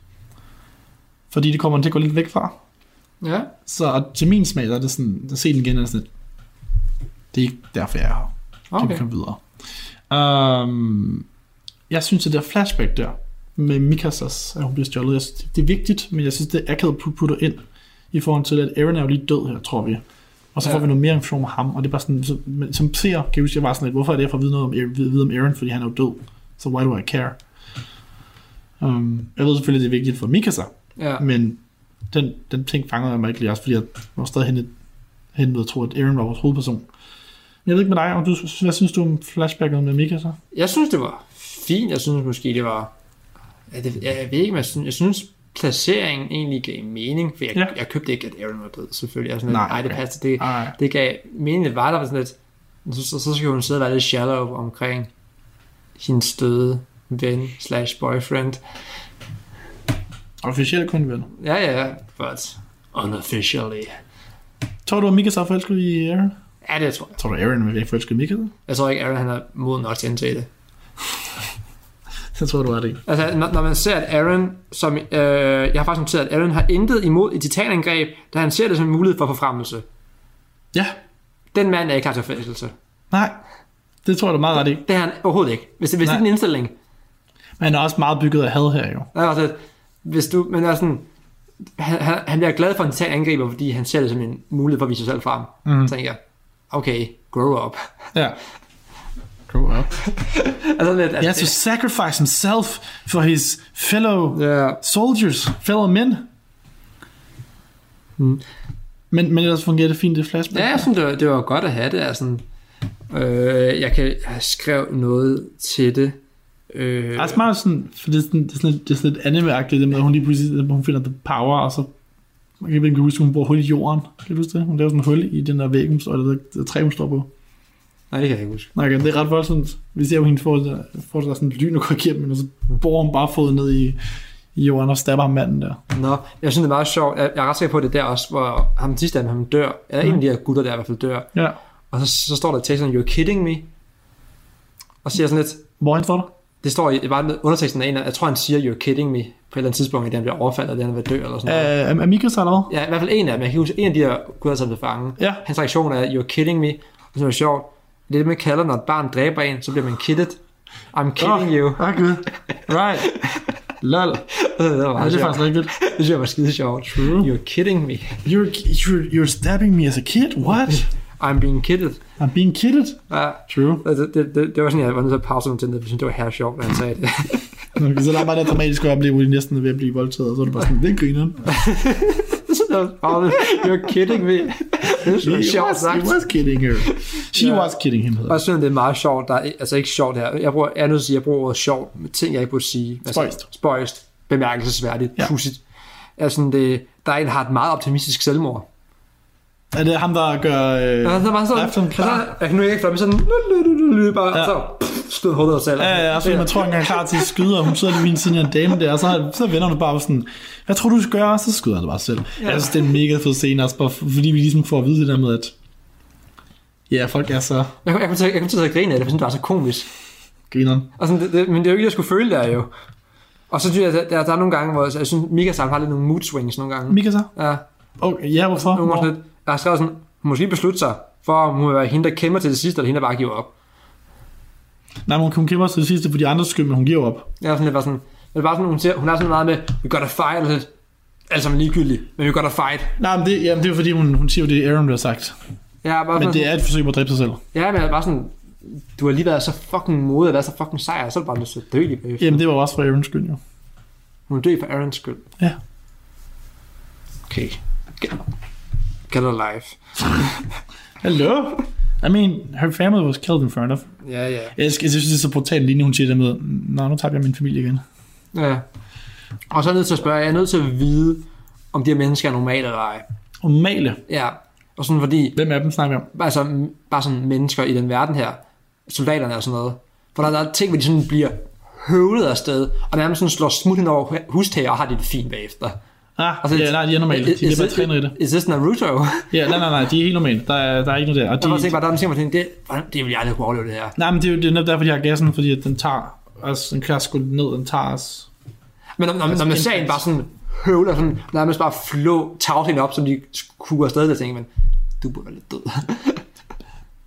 Fordi det kommer til at gå lidt væk fra. Ja. Så til min smag, der er det sådan, der ser den igen, er sådan lidt, det er ikke derfor, jeg er her. Kan vi Okay. komme videre. Um, jeg synes, at det der flashback der, med Mikasas, at hun bliver stjålet, jeg synes, det er vigtigt, men jeg synes, det er akavet at putte ind, i forhold til, at Aaron er jo lige død her, tror vi. Og så Ja. får vi noget mere information om ham, og det er bare sådan, så, men som ser, kan jeg huske, jeg var sådan lidt, hvorfor er det, jeg får at vide noget om, Aaron- vide, om Aaron, fordi han er jo død. Så why do I care? Um, jeg ved selvfølgelig, det er vigtigt for Mikasa, Ja. men den, den ting fanger jeg mig ikke lige også, fordi jeg var stadig hen, hen ved at tro, at Aaron var vores hovedperson. Jeg ved ikke med dig, om du, hvad synes du om flashbacket med Mika så? Jeg synes, det var fint. Jeg synes måske, det var... Ja, det, jeg ved ikke, men jeg synes, jeg synes placeringen egentlig gav mening, for jeg, Ja. jeg købte ikke, at Aaron var død, selvfølgelig. Jeg sådan, Nej, nej, nej, det passer. Det, Nej. det gav mening, det var der var sådan lidt... Så, så, så skal hun sidde og være lidt shallow omkring hendes døde ven slash boyfriend. Officielt kun vel. Ja, ja, but unofficially. Tror du, at Mika så forelsket i Aaron? Ja, det tror jeg. Tror du, Aaron forelsket i Mika? Jeg tror ikke, Aaron han er moden nok til at det. [laughs] Så tror du, er det ikke. Altså, når, når man ser, at Aaron, som, øh, jeg har faktisk noteret, at Aaron har intet imod et titanangreb, da han ser det som en mulighed for forfremmelse. Ja. Den mand er ikke klar til forelskelse. Nej. Det tror jeg, du er meget ret i. Det er han overhovedet ikke. Hvis hvis det er din indstilling. Men han er også meget bygget af had her jo. Også lidt, hvis du, men er sådan, han, han, han bliver glad for en titanangriber, fordi han ser det som en mulighed for at vise sig selv frem. Så tænker jeg, okay, grow up. Ja. Grow up. [laughs] altså lidt, He has to altså, sacrifice himself for his fellow ja, soldiers, fellow men. Mm. Men, men ellers fungerer det fint, det flashback. ja, synes, det var, det var godt at have det. Altså, øh, jeg kan jeg skrev noget til det. Øh, Det er også meget sådan, for det er sådan, det er sådan, lidt, det er sådan lidt anime-agtigt, det med, at hun lige pludselig, hun finder the power, og så, jeg kan ikke huske, hun bor hul i jorden. Kan du huske det? Hun laver sådan en hul i den der væg, eller det, det træ, hun står på. nej, det kan jeg ikke huske. Nej, okay, det er ret voldsomt. Vi ser jo hende der, får der sådan lyn og går igennem, men så bor hun bare foden ned i, i jorden og stabber ham manden der. Nå, jeg synes, det er meget sjovt. Jeg, jeg er ret sikker på, at det er der også, hvor ham sidste af han dør. Eller en af de her gutter, der i hvert fald dør. Ja. Og så, så står der i teksten, you're kidding me. Og siger sådan lidt, Hvor han står der? Det står i, var underteksten af en jeg tror, han siger, you're kidding me, på et eller andet tidspunkt, det han bliver overfaldet, eller han vil dø, eller sådan noget. Mikkel så eller hvad? Ja, i hvert fald en af dem. Jeg kan huske, en af de her gutter, som blev fanget. Ja. Hans reaktion er, you're kidding me. Og så er det sjovt. Det er det, man kalder, når et barn dræber en, så bliver man kidded. I'm kidding you. [laughs] Ah, gud. Right. Lol. [laughs] det var Ja, det er sjovt. faktisk rigtigt. Det synes jeg var skide sjovt. True. You're kidding me. You're, you're, you're stabbing me as a kid? What? [laughs] I'm being kidded. I'm being kidded? Ja, True. det, det, det, det var sådan, jeg var nødt til at pause til det, for jeg synes, det var her sjovt, da han sagde det. [laughs] Okay, så der er bare det dramatiske oplevelse, næsten er ved at blive voldtaget, og så er det bare sådan, det griner. [laughs] Det, You're kidding me. Det er sjovt was, sagt. he was kidding her. She Ja. was kidding him. Og synes, det er meget sjovt. Der er, altså ikke sjovt her. Jeg, bruger, jeg er nødt til at sige, jeg bruger ordet sjovt med ting, jeg ikke burde sige. Altså, Spøjst. Spøjst. Bemærkelsesværdigt. Ja. Pudsigt. Altså, det, der er en, har et meget optimistisk selvmord. Er det ham, der gør... Øh, Ja, så er bare sådan, Aften klar. altså, jeg kan nu ikke flot, men sådan, bare, Ja. så skød hovedet af sig selv. Ja, ja, fordi man tror, han er klar til at skyde, og hun sidder lige ved siden af en dame der, og så, så vender hun bare sådan, hvad tror du, du skal gøre? Så skyder han det bare selv. Ja. Jeg synes, det er en mega fed scene, også bare, fordi vi ligesom får at vide det der med, at ja, folk er så Jeg, jeg, kom til, jeg kom til at grine af det, for jeg synes, det var så komisk. grineren. Og sådan, det, det, men det er jo ikke, jeg skulle føle der jo. Og så synes jeg, der, der, der er nogle gange, hvor jeg, jeg synes, Mika har lidt nogle mood swings nogle gange. Mika så? Ja, Okay, ja, hvorfor? Var Hvor? lidt, jeg har skrevet sådan, hun må lige beslutte sig, for om hun vil være hende, der kæmper til det sidste, eller hende, der bare giver op. Nej, men hun kæmper til det sidste for de andres skyld, men hun giver op. Er sådan lidt bare sådan, det er bare sådan, hun, siger, hun er sådan meget med, we gotta fight, eller alt sammen ligegyldigt, men we gotta fight. Nej, men det, jamen, det er fordi, hun, hun siger jo, det er Aaron, der har sagt. Er bare Men sådan, det er et forsøg på at dræbe sig selv. Ja, men bare sådan, du har lige været så fucking modig, og været så fucking sejr, og så er du bare nødt til at dø lige bagefter. Jamen, det var også for Aarons skyld, jo. Hun dø for Aarons skyld. Ja. Okay. Get, get alive. Hello? I mean, her family was killed in front of. Ja, ja. Jeg, skal, jeg synes, det er så brutalt linje, hun siger det med, Nå, nu tager jeg min familie igen. Ja. Og så er jeg nødt til at spørge, jeg er nødt til at vide, om de her mennesker er normale eller ej. Og male. Ja. Og sådan fordi, Hvem af dem snakker vi om? altså, bare sådan mennesker i den verden her, soldaterne og sådan noget. For der, der er ting, hvor de sådan bliver høvlet afsted, og nærmest sådan slår smut hen over hustag og har det fint bagefter. Ah, Altså, ja, nej, de er normale. De er bare trænet i det. Is this Naruto? Ja, nej, nej, nej, de er helt normale. Der er, der er ikke noget der. Og Jeg de, tænker bare, der er nogle ting, jeg det, det vil jeg aldrig kunne overleve det her. nej, men det er jo netop derfor, de har gassen, fordi at den tager, altså den kan sgu ned, den tager os. Men når, når, Altså, når man en- ser en bare sådan høvler, sådan, nærmest bare flå tagten op, som de kuger afsted, der tænker man, du burde være lidt død.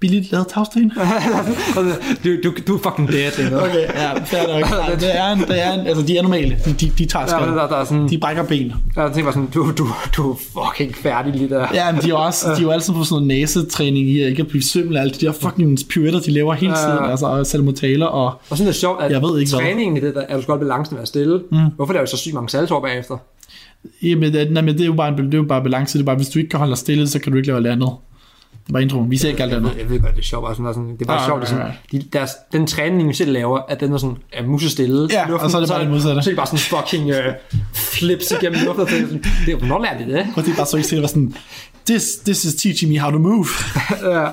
Billigt lavet tagsten. [laughs] du, du, du er fucking dead. Okay, ja, fair nok. Nej, Det er en, det er en, altså de er normale. De, de, de tager Ja, skade. der, der er sådan, De brækker ben. jeg tænker sådan, du, du, du er fucking færdig lige der. Ja, men de er også, de er jo altid på sådan noget næsetræning i at ikke at blive svimmel. Alle de der fucking pirouetter, de laver hele tiden. Ja. Altså, og salmotaler og... Og sådan er det sjovt, at Jeg ved ikke, hvad. træningen i det der, er du skal holde balancen med at stille. Mm. Hvorfor laver du så sygt mange saltoer bagefter? Jamen, det, nej, men det er jo bare, en- det er jo bare balance. Det er bare, hvis du ikke kan holde dig stille, så kan du ikke lave alt andet. Det bare introen. Vi ser ikke alt ved, jeg ved godt, det er sjovt. Altså, sådan, det er bare Ah, sjovt, at sådan, de, deres, den træning, vi selv laver, at den er sådan, er musestille. Ja, luften, og så er det bare det modsatte. Så er det bare sådan fucking uh, flips igennem luften. og så det sådan, Det er, hvornår lærte de det? Og det er bare så ikke være sådan, this, this is teaching me how to move. [laughs] ja.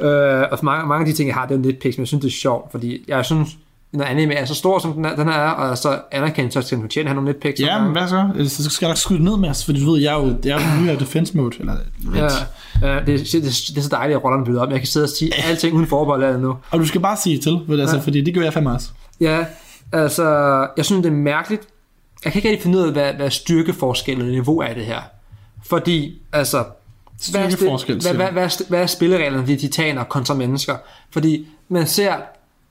Øh, og mange, mange af de ting, jeg har, det er lidt pæk, men jeg synes, det er sjovt, fordi jeg synes, når anime er så stor, som den, er, den her er, og så anerkendt, så skal den fortjene at have nogle pæk. ja, men hvad så? Så skal jeg nok skyde ned med os, fordi du ved, jeg er jo, jeg er jo defense mode. Eller, Ja, ja det, det, det, det, er så dejligt, at rollerne byder op. Jeg kan sidde og sige alting uden forbehold nu. Og du skal bare sige til, ved, altså, fordi det gør jeg fandme også. Ja, altså, jeg synes, det er mærkeligt. Jeg kan ikke rigtig finde ud af, hvad, hvad styrkeforskellen og niveau er det her. Fordi, altså, hvad er, Styrkeforskel, hvad, hvad, hvad, hvad er spillereglerne for de titaner kontra mennesker? Fordi man ser,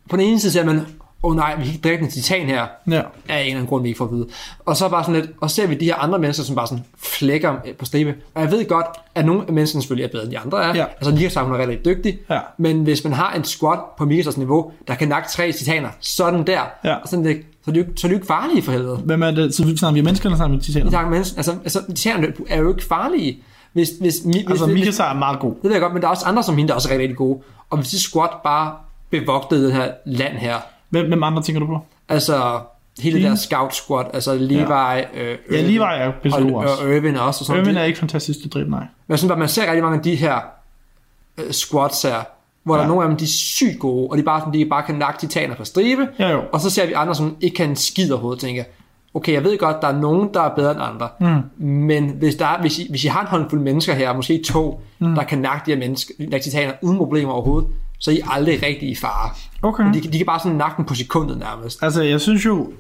på den ene side ser man, åh oh, nej, vi kan ikke dræbe en titan her, Ja. af en eller anden grund, vi ikke får at vide. Og så bare sådan lidt, og ser vi de her andre mennesker, som bare sådan flækker på stribe. Og jeg ved godt, at nogle af menneskerne selvfølgelig er bedre end de andre er. Ja. Altså Mikasa, hun er rigtig dygtig. Ja. Men hvis man har en squad på Mikasas niveau, der kan nakke tre titaner, sådan der, Ja. og sådan det, så er de jo, så er de jo ikke farlige for helvede. Hvem er det? Så vi snakker vi mennesker, eller snakker vi titaner? tager mennesker, altså, altså titanerne er jo ikke farlige. Hvis, hvis, hvis, Altså, hvis, Mikasa er meget god. det ved jeg godt, men der er også andre som hende, der er også rigtig, rigtig gode. Og hvis de squad bare bevogtede det her land her, Hvem, hvem andre tænker du på? altså hele Levi? der scout squad, altså Levi, ja. øh, Ja, Irvin, Levi er pisse og, også. og Irvin også. Og sådan Irvin er ikke fantastisk til dræbe, nej. Men synes bare, man ser rigtig mange af de her øh, squads her, hvor ja. der Ja. er nogle af dem, de er sygt gode, og de bare, sådan, de bare kan nakke titaner på stribe, Ja, jo. og så ser vi andre, som ikke kan skid overhovedet, tænker, okay, jeg ved godt, der er nogen, der er bedre end andre, mm. men hvis, der er, hvis, I, hvis I har en håndfuld mennesker her, måske to, mm. der kan nakke de her mennesker, nakke titaner uden problemer overhovedet, så er I aldrig rigtig i fare. Okay. De, de kan bare sådan nakke på sekundet nærmest. Altså, jeg synes jo,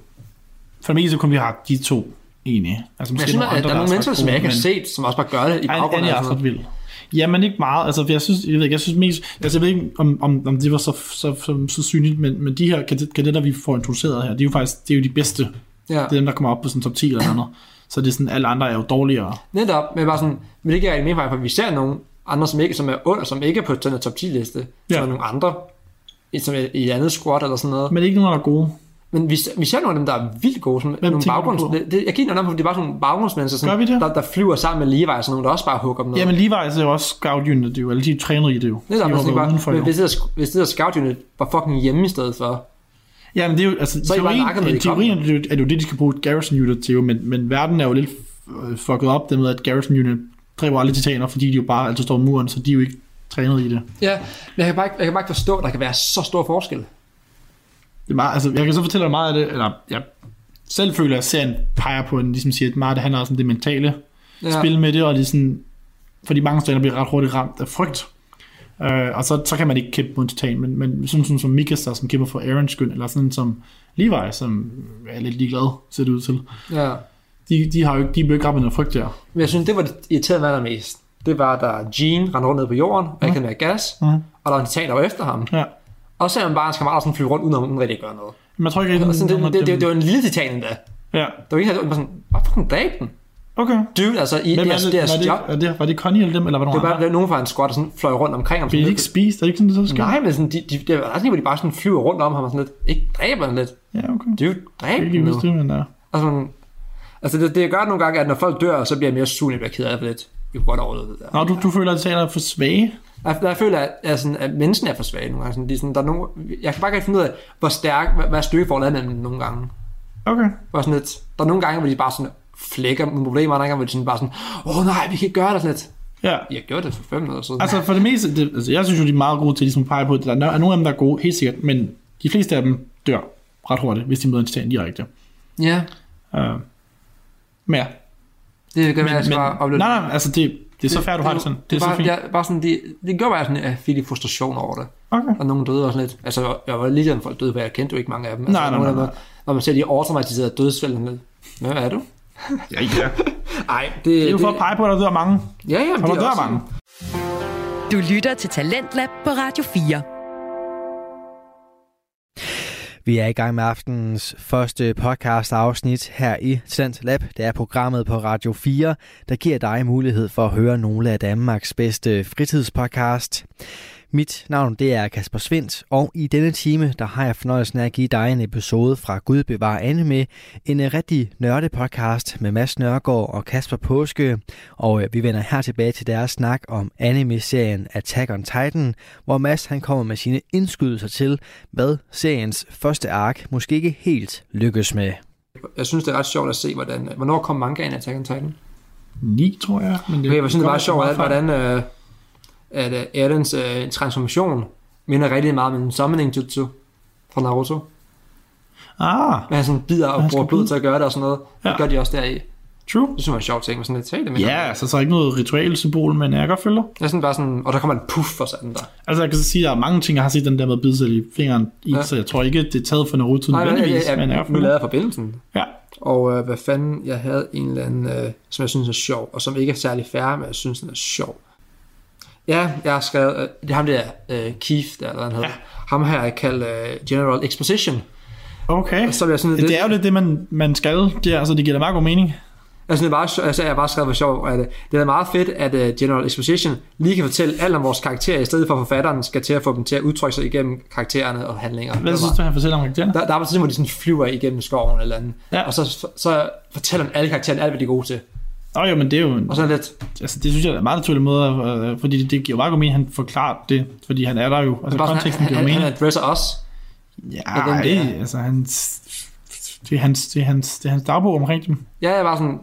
for det meste kun vi har de to egentlig. Altså, Men jeg synes, at der er nogle mennesker, som jeg ikke har set. som også bare gør det i Ej, baggrunden. Annie er ret vild. Jamen ikke meget, altså jeg synes, jeg ved ikke, jeg synes mest, altså jeg ved ikke, om, om, om det var så, så, så, så synligt, men, men de her kadet- kadetter, vi får introduceret her, det er jo faktisk, det er jo de bedste. Ja. Det er dem, der kommer op på sådan top 10 eller noget. Så det er sådan, alle andre er jo dårligere. Netop, men bare sådan, men det giver rigtig mening, for vi ser nogle andre, som ikke som er under, som ikke er på den her top 10 liste, ja. Ja. som er nogle andre, som er i et andet squad eller sådan noget. Men, Men ikke nogen, der er gode. men vi, vi ser nogle af dem, der er vildt gode, som nogle tænker du baggrunds... Det, det, jeg kigger nogle af dem, det er bare sådan nogle baggrundsmennesker, det? Der, der, flyver sammen med Levi, og sådan nogle, der også bare hugger dem ned. Jamen Levi er jo også scout unit, det er jo, alle de er trænet i det jo. De jeg har tænker været bare, udenfor men jo. hvis det, der, hvis det der scout unit var fucking hjemme i stedet for, Jamen det er jo, altså, Så er teorien, når I teorien er, det jo, er det jo det, de skal bruge Garrison Unit til, jo, men, men verden er jo lidt øh, fucket op, det med, at Garrison Unit dræber alle titaner, fordi de jo bare altid står i muren, så de er jo ikke trænet i det. Ja, men jeg kan bare ikke, jeg kan bare ikke forstå, at der kan være så stor forskel. Det er meget, altså, jeg kan så fortælle dig meget af det, eller jeg selv føler, at serien peger på, en, ligesom siger, at meget det handler også om det mentale Ja. spil med det, og sådan, fordi mange steder bliver ret hurtigt ramt af frygt. Øh, og så, så kan man ikke kæmpe mod en titan, men, men sådan, sådan som Mikasa, som kæmper for Aaron's skyld, eller sådan som Levi, som er lidt ligeglad, ser det ud til. Ja. De, de har jo ikke, de blev ikke ramt af noget frygt der. Men jeg synes, det var det irriterende mig allermest. Det var, da Gene rendte rundt ned på jorden, og ikke havde mere gas, Mhm. og der var en titan, der var efter ham. Ja. Og så er man bare en skammer, der sådan flyve rundt, uden at nogen rigtig gør noget. Men jeg tror ikke sådan, det, det, det, det, det, var en lille titan endda. Ja, Det var ikke det var sådan, hvorfor fucking dræbe den? okay. Dude, altså i Hvem er deres, det, deres var, det, job, er det, var det Connie eller dem, eller var det det var bare nogen fra en squad, der sådan fløj rundt omkring ham. Bliver de Sådan ikke spist? Er det ikke sådan, det så sker? Nej, men sådan, de, de, det var aldrig, hvor de bare sådan flyver rundt om ham og sådan lidt, ikke dræber den lidt. Ja, okay. Dude, dræb kan den ikke nu. det, men ja. Og sådan, altså det, det gør nogle gange, at når folk dør, så bliver jeg mere sur, end jeg ked af det lidt. Vi kunne godt overleve det der. Nå, du, du føler, at teater er for svage? Jeg, jeg føler, at, at, sådan, at mennesken er for svage nogle gange. Sådan, de, sådan, der er nogle, jeg kan bare ikke finde ud af, hvor stærk, hvad, hvad styrkeforholdet er mellem nogle gange. Okay. Hvor sådan lidt, der er nogle gange, hvor de bare sådan flækker med problemer, og andre gange, hvor de sådan bare sådan, åh oh, nej, vi kan ikke gøre det sådan lidt. Ja. Jeg gjorde det for fem minutter siden. Altså for det meste, det, altså, jeg synes jo, de er meget gode til ligesom at pege på, at der er nogle af dem, der er gode, helt sikkert, men de fleste af dem dør ret hurtigt, hvis de møder en titan direkte. ja, Uh, ja, det kan men, være, jeg skal bare men, opleve nej, nej, altså det, det er så færdigt, du har det sådan. Det er så bare, fint. Jeg, bare sådan, det, det gør bare sådan, at jeg fik lidt frustration over det. Okay. Og nogen døde også lidt. Altså, jeg var lige med folk døde, for jeg kendte jo ikke mange af dem. Altså, Nej, nej, nej, dem, Når man ser de automatiserede dødsfælde, sådan lidt. Hvad er du? Ja, ja. [laughs] Nej, det, Det er jo for at pege på, at der dør mange. Ja, ja, Og det der er dør mange. Du lytter til Talentlab på Radio 4. Vi er i gang med aftenens første podcast afsnit her i Talent Lab. Det er programmet på Radio 4, der giver dig mulighed for at høre nogle af Danmarks bedste fritidspodcast. Mit navn det er Kasper Svendt, og i denne time der har jeg fornøjelsen af at give dig en episode fra Gud bevar anime, en øh, rigtig nørde podcast med Mads Nørgaard og Kasper Påske, og øh, vi vender her tilbage til deres snak om anime-serien Attack on Titan, hvor Mads han kommer med sine indskydelser til, hvad seriens første ark måske ikke helt lykkes med. Jeg synes, det er ret sjovt at se, hvordan... Hvornår kom mangaen af Attack on Titan? 9, tror jeg. Men Okay, jeg synes, det er meget sjovt, at, hvordan... hvordan øh, at øh, Erdens øh, transformation minder rigtig meget om en summoning jutsu fra Naruto. Ah, Men han sådan bider og bruger blod til at gøre det og sådan noget. Ja. Ja. Det gør de også deri. true. Det synes jeg var en sjov ting, men sådan lidt tag det med. Ja, altså så er ikke noget ritualsymbol, men jeg kan godt følge dig. Jeg er sådan bare sådan, og der kommer en puff for sådan der. Altså jeg kan så sige, at der er mange ting, jeg har set den der med sig i fingeren i, Ja. ja. så jeg tror ikke, det er taget for Naruto Nej, men jeg, nødvendigvis, jeg, men jeg nu lavede jeg forbindelsen. Ja, Og øh, hvad fanden, jeg havde en eller anden, øh, som jeg synes er sjov, og som ikke er særlig færre, men jeg synes, den er sjov. Ja, jeg har skrevet, øh, det er ham der, øh, Keith, der, eller han hedder. Ja. Ham her jeg kaldt øh, General Exposition. okay. Og så jeg sådan Det, det er jo lidt det, man, man skal. Det, er, altså, det giver da meget god mening. Altså, det er bare, altså, jeg har bare skrevet for sjov, at øh, det er meget fedt, at uh, General Exposition lige kan fortælle alt om vores karakterer, i stedet for at forfatteren skal til at få dem til at udtrykke sig igennem karaktererne og handlinger. Hvad synes du, han fortæller om karaktererne? Der, der er bare sådan, hvor de sådan flyver igennem skoven eller andet. Ja. Og så, så fortæller han alle karaktererne alt, hvad de er gode til. Oh, jo, men det er jo en, Og så det lidt, altså, det synes jeg er en meget naturlig måde, øh, fordi det, det giver jo meget god mening, han forklarer det, fordi han er der jo. Altså bare konteksten han, giver han, jo han, mening. adresser os. Ja, det altså hans, det er hans, det er hans, det er hans dagbog omkring dem. Ja, jeg var sådan,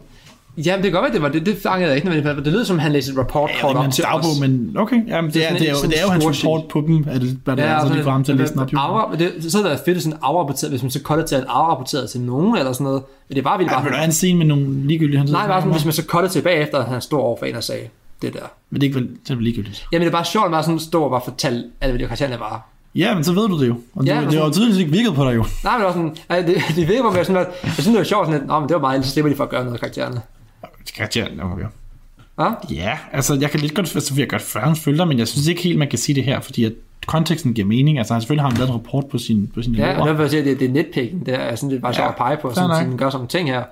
ja, det kan godt være, det var det, det fangede jeg ikke nødvendigvis, for det lød som, han læste et report Ja, op til dagbog, os. men okay. Jamen, det, er, sådan det, er, jo, det er jo hans stor report på dem, at det, hvad det er, så de får ham til at læse den op. Afra, det, så havde det været fedt, sådan afrapporteret, hvis man så cutter til at afrapportere til nogen eller sådan noget. Men det er bare vildt Ja, bare... du have en scene med nogle ligegyldige han Nej, bare sådan, hvis man så cutter til bagefter, at han stod over for en og sagde det der. Men det er ikke vel, det er vel ligegyldigt. Jamen det er bare sjovt, at man sådan stå og bare fortælle alt, hvad de karaktererne var. Ja, men så ved du det jo. Og Ja, det, men det har jo sådan- tydeligvis ikke virket på dig jo. Nej, men det var sådan, altså, det, [laughs] det ved mig, sådan, at jeg synes, det var sjovt, sådan, at, men det var meget, så slipper de for at gøre noget af karaktererne. Karakteren, okay. Ja? Ja, altså jeg kan lidt godt, altså, jeg kan godt først følge dig, men jeg synes ikke helt, man kan sige det her, fordi at konteksten giver mening. Altså han selvfølgelig har han lavet en rapport på sin, på sin Ja, og elever. derfor siger jeg, det, det er netpicking, det er sådan lidt bare sjovt Ja, at pege på, sådan, sådan gør sådan ting her.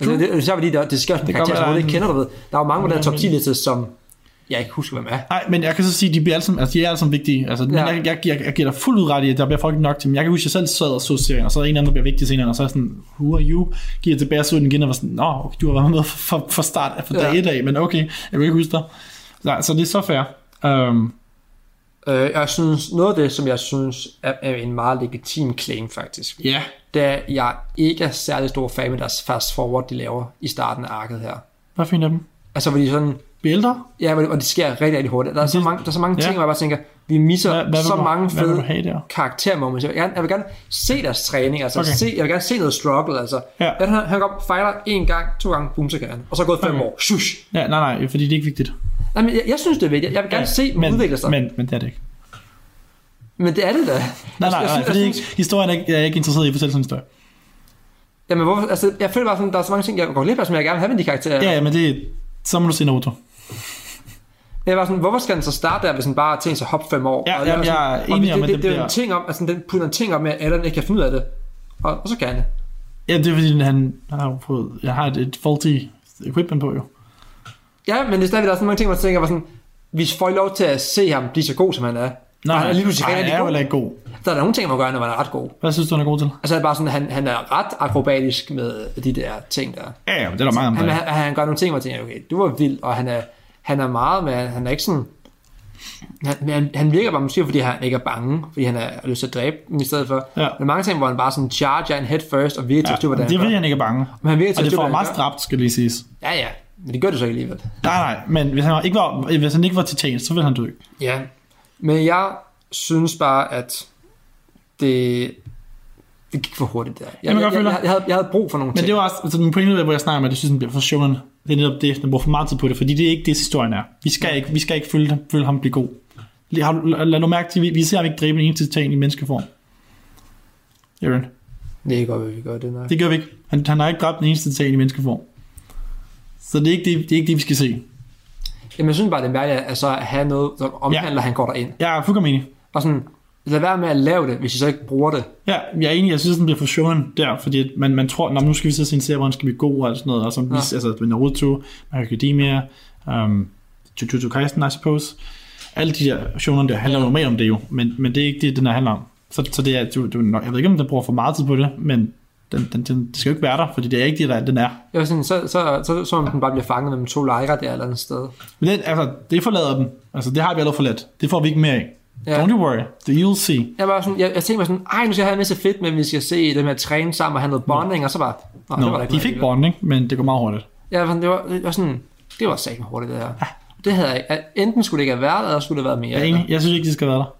Altså, det, det, det sker også med Det kan karakterer, som godt jeg ikke være kender, du ved. Der er jo mange på den her top men- 10 liste, som jeg ikke husker, hvem er. Nej, men jeg kan så sige, at de, bliver alle sammen, altså, de er alle sammen vigtige. Altså, Ja. men jeg, jeg, jeg, jeg, giver dig fuldt ud ret i, at der bliver folk nok til dem. Jeg kan huske, at jeg selv sad og så serien, og så er der en anden, der bliver vigtig senere, og så er sådan, who are you? Giver tilbage og så den igen, og var sådan, nå, okay, du har været med fra, fra, start, fra dag Ja. et af, men okay, jeg vil ikke huske dig. Så, så det er så fair. Um, Øh, jeg synes, noget af det, som jeg synes er, er en meget legitim claim, faktisk, ja, det er, at jeg ikke er særlig stor fan med deres fast forward, de laver i starten af arket her. hvad finder dem? Altså, hvor de sådan, Ældre? ja, det, hvor det sker rigtig, rigtig hurtigt. Der er, så mange, der er så mange ja. ting, hvor jeg bare tænker, vi misser Hvad, hvad, så du, mange fede karaktermoments. Jeg vil, gerne, jeg vil gerne se deres træning, altså Okay. se, jeg vil gerne se noget struggle, altså. Ja. Han, han går op, fejler en gang, to gange, boom, så kan han. Og så er gået fem Okay. år, shush. Ja, nej, nej, fordi det er ikke vigtigt. Nej, men jeg, jeg synes, det er vigtigt. Jeg vil gerne Ja, se dem men, udvikle sig. Men, Men, men det er det ikke. men det er det da. Nej, nej, nej, synes- fordi ikke, historien er ikke, jeg er ikke interesseret i at fortælle sådan en historie. Jamen, hvorfor, altså, jeg føler bare sådan, der er så mange ting, jeg går glip af, som jeg gerne vil have med de karakterer. Ja, ja, men det så må du se Naruto. Jeg var sådan, hvorfor skal den så starte der, hvis den bare har tænkt sig at hoppe fem år? Ja, Og det jamen, sådan- jeg er enig det, om, det, det det, er jo bliver- en ting om, altså den putter en ting om, at Alan ikke kan finde ud af det. Og, og så kan det. Ja, det er fordi, han, han har fået, jeg har et, et faulty equipment på jo. Ja, men det er stadigvæk, der er sådan mange ting, jeg tænker, var sådan, vi får lov til at se ham blive så god, som han er. Nej, han er lige pludselig nej, han er heller ikke god. Der er nogle ting, man gør, når man er ret god. Hvad synes du, han er god til? Altså, det er bare sådan, han, han er ret akrobatisk med de der ting der. Ja, ja, det er der mange om Han, der. han, han gør nogle ting, hvor jeg tænker, okay, du var vild, og han er, han er meget, men han er ikke sådan... Han, han, han virker bare måske, fordi han ikke er bange, fordi han har lyst til at dræbe dem i stedet for. Ja. Men mange ting, hvor han bare sådan charger en head first, og virker til at styre, Ja, hvordan det er han ikke er bange. Men han virker til Og at det får meget strabt, skal lige siges. Ja, ja, men det gør det så ikke alligevel. Nej, nej, men hvis han ikke var, hvis han ikke var titan, så ville han dø. Ja, men jeg synes bare, at det, det gik for hurtigt der. Jeg, jeg, jeg jeg, jeg, havde, jeg havde brug for nogle Men ting. det var også, altså min pointe, hvor jeg snakker om, at jeg synes, den bliver for shonen. Det er netop det, den bruger for meget tid på det, fordi det er ikke det, historien er. Vi skal ikke, vi skal ikke følge, følge ham blive god. Lad, lad, nu mærke til, vi, vi ser ham ikke dræbe en eneste titan i menneskeform. Aaron. Det er godt, at vi gør det. Nej. Det gør vi ikke. Han, han har ikke dræbt en eneste titan i menneskeform. Så det er ikke det, det, er ikke det vi skal se. Jamen, jeg synes bare, det er mærkeligt at, så have noget, som omhandler, Ja. han går derind. Jeg er fuldkommen enig. Og sådan, lad være med at lave det, hvis I så ikke bruger det. Ja, jeg er enig. Jeg synes, den bliver for shonen der, fordi man, man tror, "Nå, men nu skal vi så se en serie, hvor han skal blive god og sådan noget. Og så ja. Altså Naruto, My Academia, um, Jujutsu Kaisen, I suppose. Alle de der shonen der handler jo mere om det jo, men, men det er ikke det, den her handler om. Så, så det er, du, du, jeg ved ikke, om den bruger for meget tid på det, men den, den, den, det skal jo ikke være der, fordi det er ikke det, der den er. Jeg var sådan, så, så, så, så, om den bare bliver fanget mellem to lejre der eller andet sted. Men det, altså, det forlader den. Altså, det har vi allerede forladt. Det får vi ikke mere af. Ja. Don't you worry. The you'll see. Jeg, var sådan, jeg, jeg tænkte mig sådan, ej, nu skal jeg have en masse fedt, men vi skal se dem her træne sammen og have noget bonding, og så bare, Nå, det var der de fik alligevel. bonding, men det går meget hurtigt. Ja, det var, det var sådan, det var sagt hurtigt det her. Det havde jeg. Enten skulle det ikke have været, eller skulle det have været mere. Jeg enig. Jeg synes ikke, de skal være der.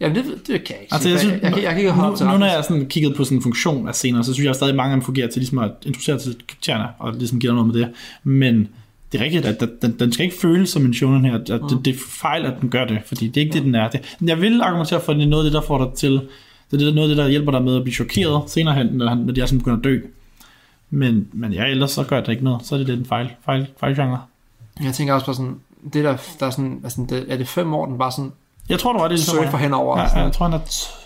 Jamen, det, det kan jeg ikke Altså, jeg, synes, jeg, jeg, jeg, jeg kan ikke holde op til nu, nu, når jeg sådan kigget på sådan en funktion af scener, så synes jeg stadig, at mange af dem fungerer til ligesom at introducere til karaktererne, og ligesom give noget med det. Men det er rigtigt, at den- den, skal ikke føles som en shonen her. At det, det er fejl, at den gør det, fordi det er ikke det, den er. Det, jeg vil argumentere for, at det er noget af det, der får dig til, det er noget af det, der hjælper dig med at blive chokeret senere hen, når, han, når de er sådan begynder at dø. Men, men ja, ellers så gør det ikke noget. Så er det lidt en fejl, fejl, fejlgenre. Jeg tænker også på sådan, det der, der er sådan, altså, det, er det fem år, den bare sådan, Jeg tror, det var det. det for henover. Ja, sådan. jeg tror, han er t-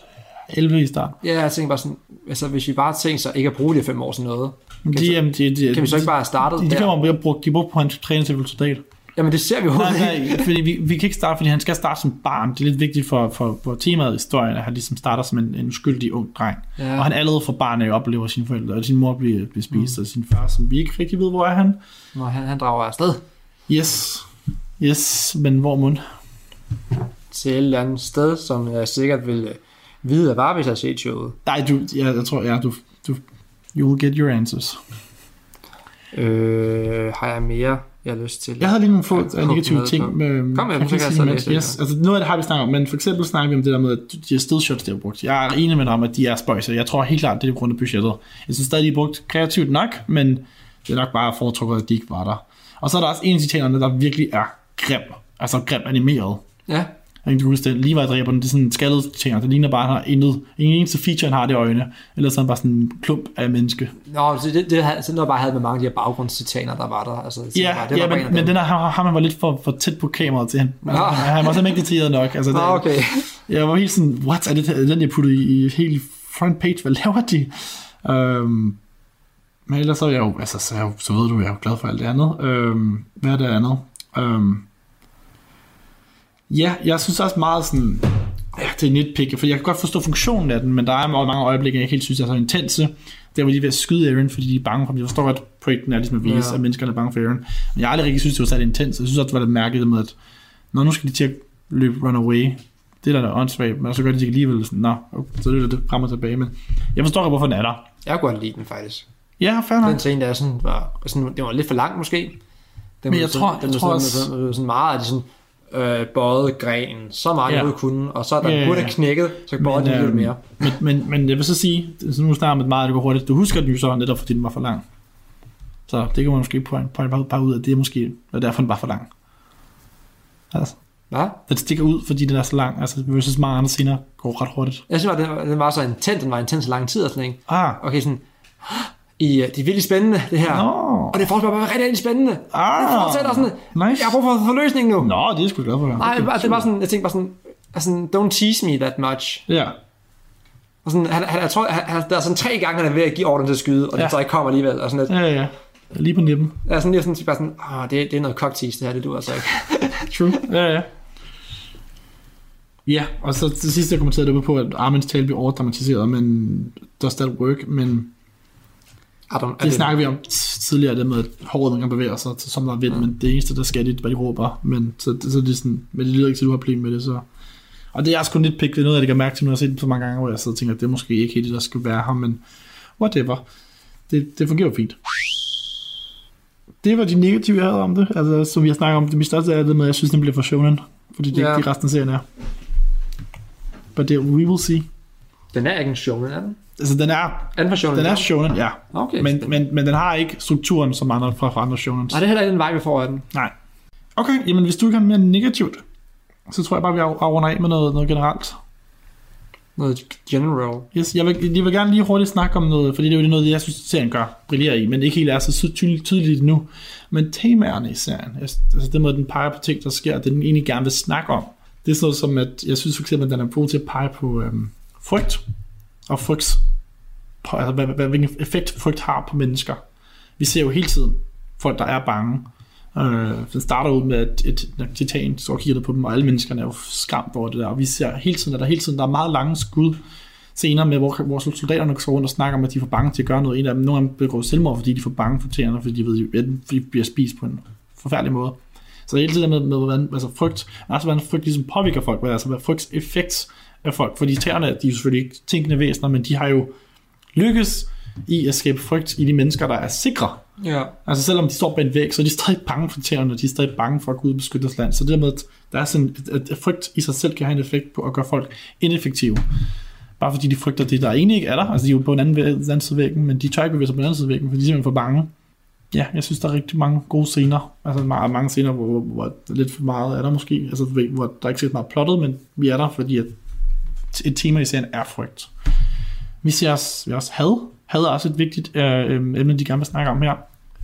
11 i start. Ja, jeg tænker bare sådan, altså hvis vi bare tænkt sig ikke at bruge de fem år til noget, de, jamen, de, de, kan vi så ikke bare have startet de, de, der? de, de, brugt, de brugte på hans træning til soldat. Jamen det ser vi jo Nej, ikke. nej, fordi vi, vi kan ikke starte, fordi han skal starte som barn. Det er lidt vigtigt for, for, for temaet i historien, at han ligesom starter som en, en uskyldig ung dreng. Ja. Ja. Og han allerede fra barn af oplever sine forældre, og sin mor bliver, bliver spist, mm. og sin far, som vi ikke rigtig ved, hvor er han. Nå, han, han drager afsted Yes, yes, men hvor mund? Til et eller andet sted, som jeg sikkert vil øh, vide, at bare hvis jeg har set showet. Nej, du, ja, jeg tror, ja, du, du, you will get your answers. Øh, har jeg mere, jeg har lyst til? Jeg havde lige nogle få Ja, ja, negative ting på. med... Kom med dem, jeg så kan jeg så læse yes, altså noget af det har vi snakket om, men for eksempel snakker vi om det der med, at de her still shots, de har brugt. Jeg er enig med dig om, at de er spøjse. Jeg tror helt klart, det er på grund af budgettet. Jeg synes stadig, de er brugt kreativt nok, men det er nok bare foretrukket, at de ikke var der. Og så er der også en af citaterne, der virkelig er grim. Altså grim animeret. Ja, Jeg kan huske det. Levi dræber den. Det er sådan en skaldet ting. Det ligner bare, han har intet. En eneste feature, han har, det øjne. Ellers er han bare sådan en klump af menneske. Nå, så det, det, det, så noget bare havde med mange af de her baggrundstitaner, der var der. Altså, Ja, bare, det ja var men, men den her, har, har man var lidt for, for tæt på kameraet til han. Altså, Nå. han var simpelthen ikke detaljeret nok. Altså, Nå, det, okay. Jeg var helt sådan, what er det er den, jeg puttede i, i helt front page? Hvad laver de? Um, men ellers så er jeg jo, altså, så, jeg så ved du, jeg er jo glad for alt det andet. Um, hvad er det andet? Um, ja, jeg synes også meget sådan, ja, det er nitpick, for jeg kan godt forstå funktionen af den, men der er mange øjeblikke, jeg ikke helt synes er så intense. Der hvor de er ved at skyde Aaron, fordi de er bange for dem. Jeg forstår godt, pointen er ligesom at vise, Ja. at menneskerne er bange for Aaron. Men jeg har aldrig rigtig synes, det var særlig intens. Jeg synes også, det var lidt mærkeligt med, at når nu skal de til at løbe runaway, det er da åndssvagt, men så gør de det alligevel sådan, nå, okay, så løber det frem og tilbage, men jeg forstår godt, hvorfor den er der. Jeg kunne godt lide den, faktisk. Ja, fair nok. Den scene, der sådan var, sådan, det var lidt for lang, måske. Den Men var jeg sådan, tror- den jeg var tror sådan, også- sådan, sådan meget af det sådan, øh, bøjet grenen, så meget Ja. jeg kunne, og så er der Ja, ja, ja, burde knækket, så bøjede den lidt øhm, mere. Men, men, men jeg vil så sige, så nu snakker med meget, at det går hurtigt. Du husker den jo så netop, fordi den var for lang. Så det kan man måske en par, par ud af, det er måske, og derfor den var for lang. Altså, Hvad? den stikker ud, fordi den er så lang. Altså, versus mange andre scener går ret hurtigt. Jeg synes bare, den, var- den var så intens, den var intens lang tid og sådan, ikke? Ah, Okay, sådan, i, øh, det er virkelig spændende, det her. Nå. Og det fortsætter bare rigtig, rigtig spændende. Ah, det fortsætter sådan, nice. jeg har brug for, for løsning nu. Nå, det er sgu glad for. Nej, Okay, det var sådan, jeg tænkte bare sådan, altså, don't tease me that much. Ja. Og sådan, han, han, jeg tror, han, der er sådan tre gange, han er ved at give ordren til at skyde, og det Ja. så ikke kommer alligevel. Og sådan lidt, Ja, ja. Lige på nippen. er sådan lige sådan, bare sådan, åh, det, det er noget cocktease, det her, det du altså ikke. [laughs] True. Ja, ja. Ja, og så til sidst jeg kommenterede det på, at Armin's tale bliver overdramatiseret, men does that work? Men I don't, det snakker vi om tidligere, det med, at håret nogle gange bevæger sig som der er vind, men det eneste, der skal, det er, hvad de råber. Men så, så det er sådan, men det lyder ikke til, at du har problem med det, så... Og det er sgu lidt pik, det er noget, jeg lægger mærke til, når jeg har set det så mange gange, hvor jeg sidder og tænker, at det er måske ikke helt det, der skulle være her, men whatever. Det, det fungerer fint. Det var de negative, jeg havde om det. Altså, som vi har snakket om, det mit største er det med, at jeg synes, den bliver for shonen. Fordi det er Ja. ikke det, resten af serien er. But det, we will see. Den er ikke en shonen, er den? Altså, den er, Er den for shonen? den er shonen, ja. Okay. Men, men, men den har ikke strukturen som andre fra, fra andre shonens. Nej, det er heller ikke den vej, vi får af den. Nej. Okay, jamen hvis du ikke har mere negativt, så tror jeg bare, vi af- afrunder af med noget, noget generelt. Noget general. Yes, jeg, vil, jeg vil gerne lige hurtigt snakke om noget, fordi det er jo noget, jeg synes, serien gør, brillerer i, men det ikke helt er så tydeligt, tydeligt nu. Men temaerne i serien, altså det måde, den peger på ting, der sker, det den egentlig gerne vil snakke om, det er sådan noget som, at jeg synes for eksempel, at den er god til at pege på øhm, frygt, og frygt, på, altså hvad, hvad, hvilken effekt frygt har på mennesker. Vi ser jo hele tiden folk, der er bange. Øh, den starter ud med, at et, et titan står og kigger på dem, og alle menneskerne er jo skræmt over det der. Og vi ser hele tiden, at der hele tiden der er meget lange skud scener med, hvor, hvor soldaterne går rundt og snakker om, at de er for bange til at gøre noget. En af dem, nogle af dem begår selvmord, fordi de er for bange for tæerne, fordi de ved, at de bliver spist på en forfærdelig måde. Så hele tiden med, med hvordan, altså frygt, altså hvordan frygt ligesom påvirker folk, hvad, altså hvad frygts effekt af folk. Fordi tæerne, de er jo selvfølgelig ikke tænkende væsener, men de har jo lykkes i at skabe frygt i de mennesker, der er sikre. Ja. Altså selvom de står bag en væg, så er de stadig bange for tæerne, og de er stadig bange for at gå ud og beskytte deres land. Så det der med, at der er sådan, at, frygt i sig selv kan have en effekt på at gøre folk ineffektive. Bare fordi de frygter det, der egentlig ikke er der. Altså de er jo på en anden, væg, den anden side af væggen, men de tør ikke bevæge sig på den anden side af væggen, fordi de er simpelthen for bange. Ja, jeg synes, der er rigtig mange gode scener. Altså mange, mange scener, hvor, hvor, hvor lidt for meget er der måske. Altså hvor der er ikke så meget plottet, men vi er der, fordi at et tema i serien er frygt. Vi ser også, vi også had. Had er også et vigtigt øh, øh, emne, de gerne vil snakke om her.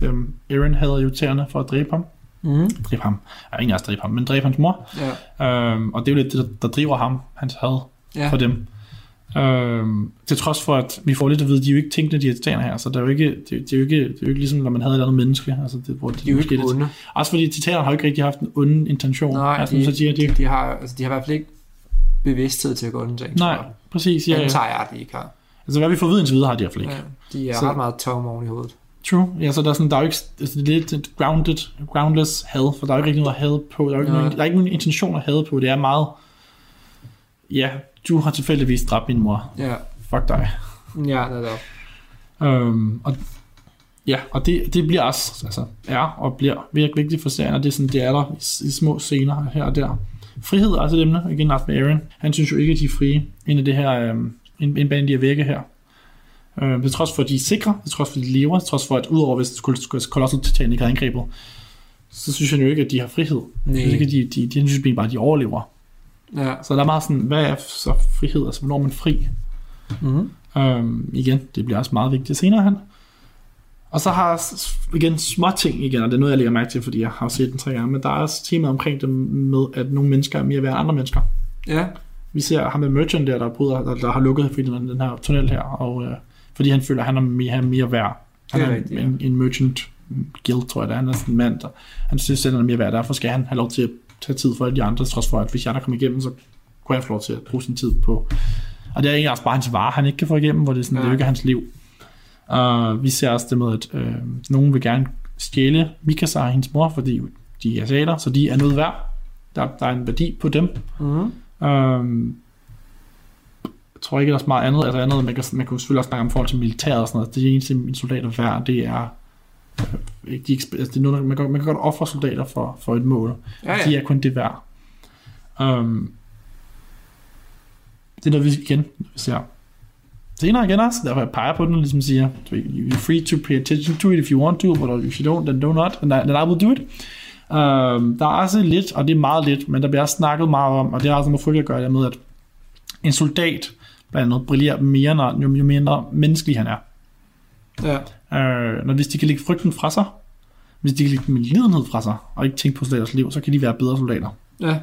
Øhm, Aaron hader jo tæerne for at dræbe ham. Mm. Dræbe ham. Ja, ikke også dræbe ham, men dræbe hans mor. Ja. Øhm, og det er jo lidt det, der, der driver ham, hans had Ja. for dem. Øhm, til trods for, at vi får lidt at vide, de er jo ikke tænkende, de her titaner her, så det er jo ikke, det, er, det er jo ikke, det er jo ikke ligesom, når man havde et andet menneske. Altså, det, hvor De er jo ikke lidt- onde. Også fordi titaner har jo ikke rigtig haft en ond intention. Nej, altså, de- så siger de, De har, altså, de har i hvert fald ikke bevidsthed til at gå den ting. nej, jeg. præcis. Ja, Den ja. tager jeg, at de ikke har. Altså, hvad vi får vide indtil videre, har de i hvert fald ikke. Ja, de er Så- ret meget tomme oven i hovedet. True. Ja, så der er, sådan, der er jo ikke, altså, det er lidt et grounded, groundless had, for der er jo ikke rigtig noget at have på. Der er, jo ikke Nej. nogen, der er ikke nogen intention at have på. Det er meget, ja, du har tilfældigvis dræbt min mor. Ja, Fuck dig. ja netop. Øhm, og, ja, og det, det bliver også, altså, er og bliver virkelig vigtigt for serien, og det er sådan, det er der i, i små scener her og der. Frihed er også et emne, igen med Aaron. Han synes jo ikke, at de er frie ind i det her, øhm, ind, ind bag de her vægge her. Øhm, til trods for, at de er sikre, til trods for, at de lever, til trods for, at udover hvis Colossal Titan ikke har angrebet, så synes han jo ikke, at de har frihed. Jeg synes ikke, de, de, de, de synes bare, at de overlever. Ja. Så der er meget sådan, hvad er så frihed? Altså, hvornår er man fri? Mm-hmm. Øhm, igen, det bliver også meget vigtigt senere hen. Og så har jeg igen små ting igen, og det er noget, jeg lægger mærke til, fordi jeg har set den tre gange, men der er også tema omkring det med, at nogle mennesker er mere værd end andre mennesker. Ja. Vi ser ham med Merchant der, der, bryder, der, der har lukket for den, her tunnel her, og, øh, fordi han føler, at han er mere, han er mere værd. Han er er, rigtigt, en, en, merchant guild, tror jeg, der. han er sådan en mand, der, han synes selv, han er mere værd, derfor skal han have lov til at tage tid for alle de andre, trods for, at hvis jeg andre kommer igennem, så kunne han få lov til at bruge sin tid på. Og det er egentlig også bare hans vare, han ikke kan få igennem, hvor det er, sådan, ja. det er jo Ja. ikke hans liv. Og vi ser også det med, at øh, nogen vil gerne stjæle Mikasa og hendes mor, fordi de er asiater, så de er noget værd. Der, der er en værdi på dem. Mm-hmm. Øhm, jeg tror ikke, der er så meget andet. Altså andet, man kan, man kan selvfølgelig også snakke om forhold til militæret og sådan noget. Det eneste, en soldat er værd, det er... Øh, de, altså det er noget, man, kan, man kan godt ofre soldater for, for et mål. Ja, De ja. er kun det værd. Um, det er noget, vi igen vi ser senere igen også, derfor jeg peger på den og ligesom siger, you're free to pay attention to it if you want to, but if you don't, then do not, and I, then I will do it. Um, der er også lidt, og det er meget lidt, men der bliver også snakket meget om, og det har også med frygt at gøre det med, at en soldat blandt andet brillerer mere, når, jo, jo mindre menneskelig han er. Ja. Øh, når hvis de kan lægge frygten fra sig, hvis de kan lægge lidenhed fra sig, og ikke tænke på soldaters liv, så kan de være bedre soldater. Ja.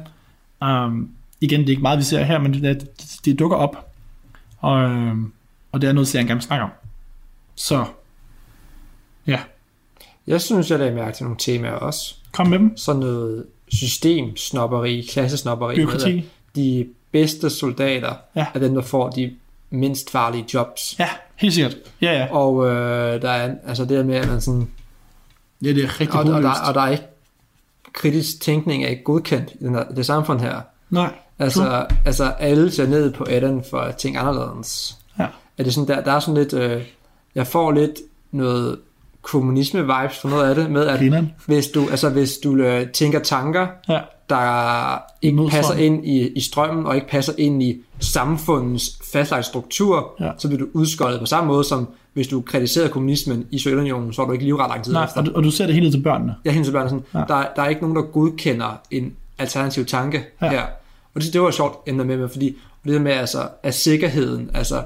Um, igen, det er ikke meget, vi ser her, men det, det, det dukker op. Og, øhm, og det er noget, serien gerne vil snakke om. Så, ja, Jeg synes, jeg lagde mærke til nogle temaer også. kom med dem. Sådan noget systemsnopperi, klassesnopperi. med, Byråkrati. at De bedste soldater Ja. er dem, der får de mindst farlige jobs. Ja, helt sikkert. Ja, ja. Og øh, der er altså det der med, at man sådan... Ja, det er rigtig Og, og, der, og der er ikke... Kritisk tænkning er ikke godkendt i den her, det samfund her. Nej, Altså, altså alle ser ned på Eden for at tænke anderledes. Ja. Er det sådan, der, der er sådan lidt... Øh, jeg får lidt noget kommunisme-vibes for noget af det, med at Grineren. hvis du, altså, hvis du øh, tænker tanker, Ja, der ikke Mod passer ind i, i strømmen, og ikke passer ind i samfundets fastlagt struktur, Ja. så bliver du udskoldet på samme måde som hvis du kritiserede kommunismen i Sovjetunionen, så var du ikke livret lang tid nej, efter. og du, og du ser det hele til børnene. Jeg hendes børn er sådan, Ja. ja. der, der er ikke nogen, der godkender en alternativ tanke Ja. ja. her. Og det, det var sjovt emne med, med, fordi det der med altså, at sikkerheden, altså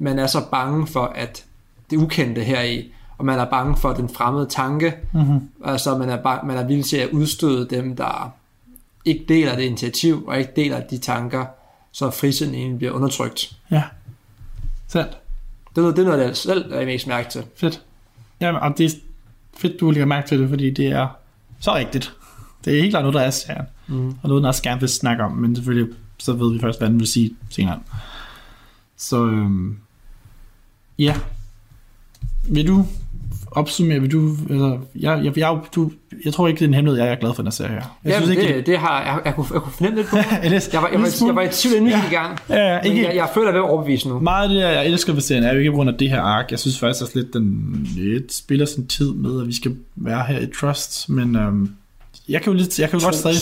man er så bange for, at det ukendte her i, og man er bange for den fremmede tanke, Mm-hmm. altså man er, bange, man er villig til at udstøde dem, der ikke deler det initiativ, og ikke deler de tanker, så frisinden egentlig bliver undertrykt. Ja, sandt. Det er noget, det er noget, jeg selv er mest mærke til. Fedt. Jamen, og det er fedt, du lægger mærke til det, fordi det er så rigtigt. Det er helt klart noget, der er serien. Mm. Og noget, den også gerne vil snakke om, men selvfølgelig så ved vi først, hvad den vil sige senere. Så øhm, ja. Vil du opsummere, vil du, altså, jeg, jeg, jeg, du, jeg tror ikke, det er en hemmelighed, jeg er glad for den her serie her. Jeg Ja, synes ikke, det, det har jeg, jeg, kunne, jeg kunne fornemme lidt på. [laughs] Ellers- Jeg var, jeg, var, jeg var i tvivl inden gik i gang. Ja, ja, ikke, jeg, jeg føler, at jeg er overbevise nu. Meget af det, jeg elsker ved serien, er jo ikke på grund af det her ark. Jeg synes faktisk også lidt, den lidt spiller sin tid med, at vi skal være her i Trust. Men øhm, jeg kan jo, lidt, jeg kan jo godt stadig...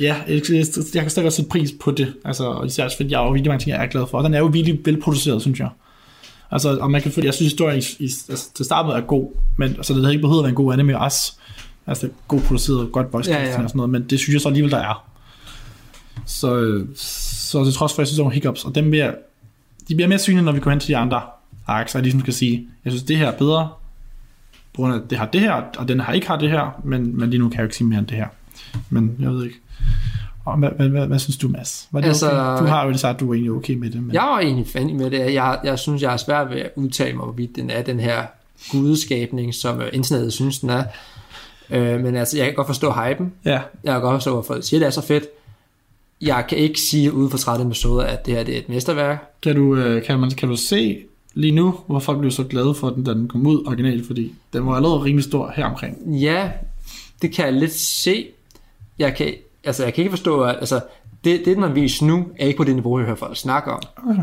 Ja, jeg, jeg, jeg kan stadig godt sætte pris på det. Altså, især fordi jeg har jo virkelig mange ting, jeg er glad for. Og den er jo virkelig velproduceret, synes jeg. Altså, og man kan følge, jeg synes, historien i, i, altså, til start med er god, men altså, det havde ikke behøvet at være en god anime også. Altså, god produceret, godt voice Ja, ja. og sådan noget, men det synes jeg så alligevel, der er. Så, så det trods for, at jeg synes, der er hiccups, og dem bliver, de bliver mere synlige, når vi går hen til de andre arcs, så jeg ligesom skal sige, jeg synes, det her er bedre, på grund af, at det har det her, og den har ikke har det her, men, men lige nu kan jeg jo ikke sige mere end det her. Men jeg ved ikke. Og hvad, hvad, hvad, hvad synes du, Mads? Var det Altså- okay? Du har jo sagt, at du er egentlig okay med det. Men... Jeg var egentlig fan med det. Jeg, jeg synes, jeg er svært ved at udtale mig, hvorvidt den er den her gudskabning, som øh, internettet synes, den er. Øh, men altså, jeg kan godt forstå hypen. Ja, Jeg kan godt forstå, hvorfor folk siger, det er så fedt. Jeg kan ikke sige uden for 30 episoder, at det her det er et mesterværk. kan du, øh, kan, man, kan du se lige nu, hvor folk blev så glade for den, da den kom ud originalt, fordi den var allerede rimelig stor her omkring. Ja, det kan jeg lidt se. Jeg kan, altså, jeg kan ikke forstå, at altså, det, det, den har vist nu, er ikke på det niveau, jeg hører folk snakke om. Okay.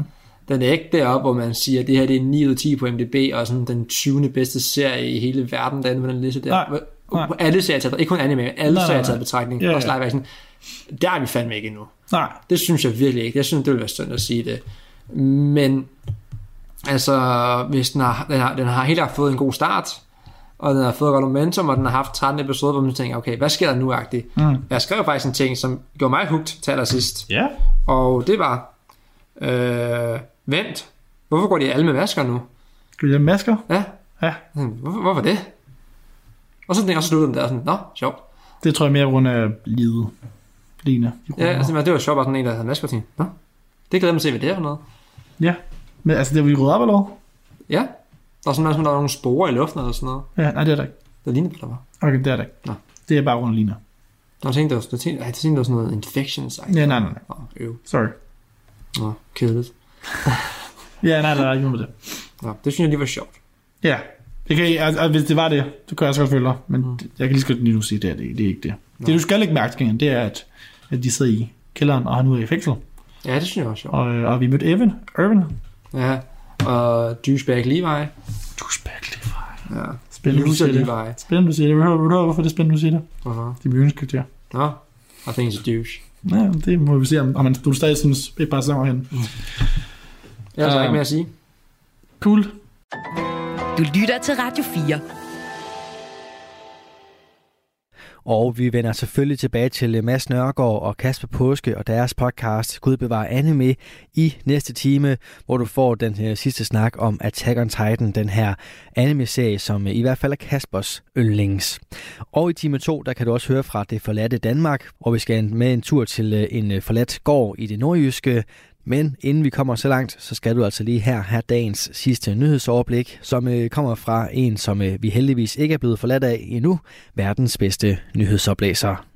Den er ikke deroppe, hvor man siger, at det her det er 9 ud af 10 på MDB, og sådan den 20. bedste serie i hele verden, der er på den liste der. Nej, Alle serier taget, ikke kun anime, men alle Nej, serier taget betragtning. Ja, Også ja. live action. Der er vi fandme ikke endnu. Nej, Det synes jeg virkelig ikke. Jeg synes, det ville være synd at sige det. Men altså, hvis den har, den har, den har helt klart fået en god start, og den har fået godt momentum, og den har haft 13 episoder, hvor man tænker, okay, hvad sker der nu agtigt? Mm. Jeg skrev faktisk en ting, som gjorde mig hugt til allersidst, ja. og det var, øh, vent, hvorfor går de alle med masker nu? Skal vi have masker? Ja, Ja, hvorfor, hvorfor det? Og så jeg, så sluttede den der sådan, nå, sjovt. det tror jeg mere på grund af livet. Line. Ja, altså, det var sjovt, bare sådan en, der havde masker, og tænkte, nå, det glæder mig til, hvad det er for noget. ja. Men altså, det er vi ryddet op, eller? Ja, der er sådan, som der var nogle sporer i luften eller sådan noget. Ja, nej, det er der ikke. Der lignede på, der var. Okay, det er der ikke. Nå. Det er bare Line. Nå, jeg tænkte, det var, tænkte, jeg tænkte, det var sådan noget infections. Ja, nej, nej, nej. Nå, øv. Sorry. Nå, kedeligt. [laughs] Ja, nej, der er ikke noget med det. Nå, det synes jeg lige var sjovt. Ja, det kan, altså, hvis det var det, så kan jeg også godt følge dig. Men mm. jeg kan lige så lige nu sige, det er, det, det er ikke det. Det du skal lægge mærke til, det er, at, at de sidder i kælderen, og han er i fængsel. Ja, det synes jeg var sjovt. Og, øh, og vi mødte Evan, Irvin. Ja, og douchebag Levi. Douchebag Levi. Ja, Spændende, du loser siger det. Levi. Spændende, du siger det. Vil du du hvorfor det er spændende, du siger det? Hvorfor? Det er yndlingskarakter. Nå, I think he's a douche. Ja, det må vi se, om, om man, du stadig synes, et par sæsoner hen. Jeg har så Um, ikke mere at sige. Cool. Du lytter til Radio 4. Og vi vender selvfølgelig tilbage til Mads Nørgaard og Kasper Påske og deres podcast Gud bevarer anime i næste time, hvor du får den her sidste snak om Attack on Titan, den her anime-serie, som øh, i hvert fald er Kaspers yndlings. Og i time 2, der kan du også høre fra det forladte Danmark, hvor vi skal med en tur til øh, en øh, forladt gård i det nordjyske, men inden vi kommer så langt, så skal du altså lige her have dagens sidste nyhedsoverblik, som øh, kommer fra en, som øh, vi heldigvis ikke er blevet forladt af endnu, verdens bedste nyhedsoplæser.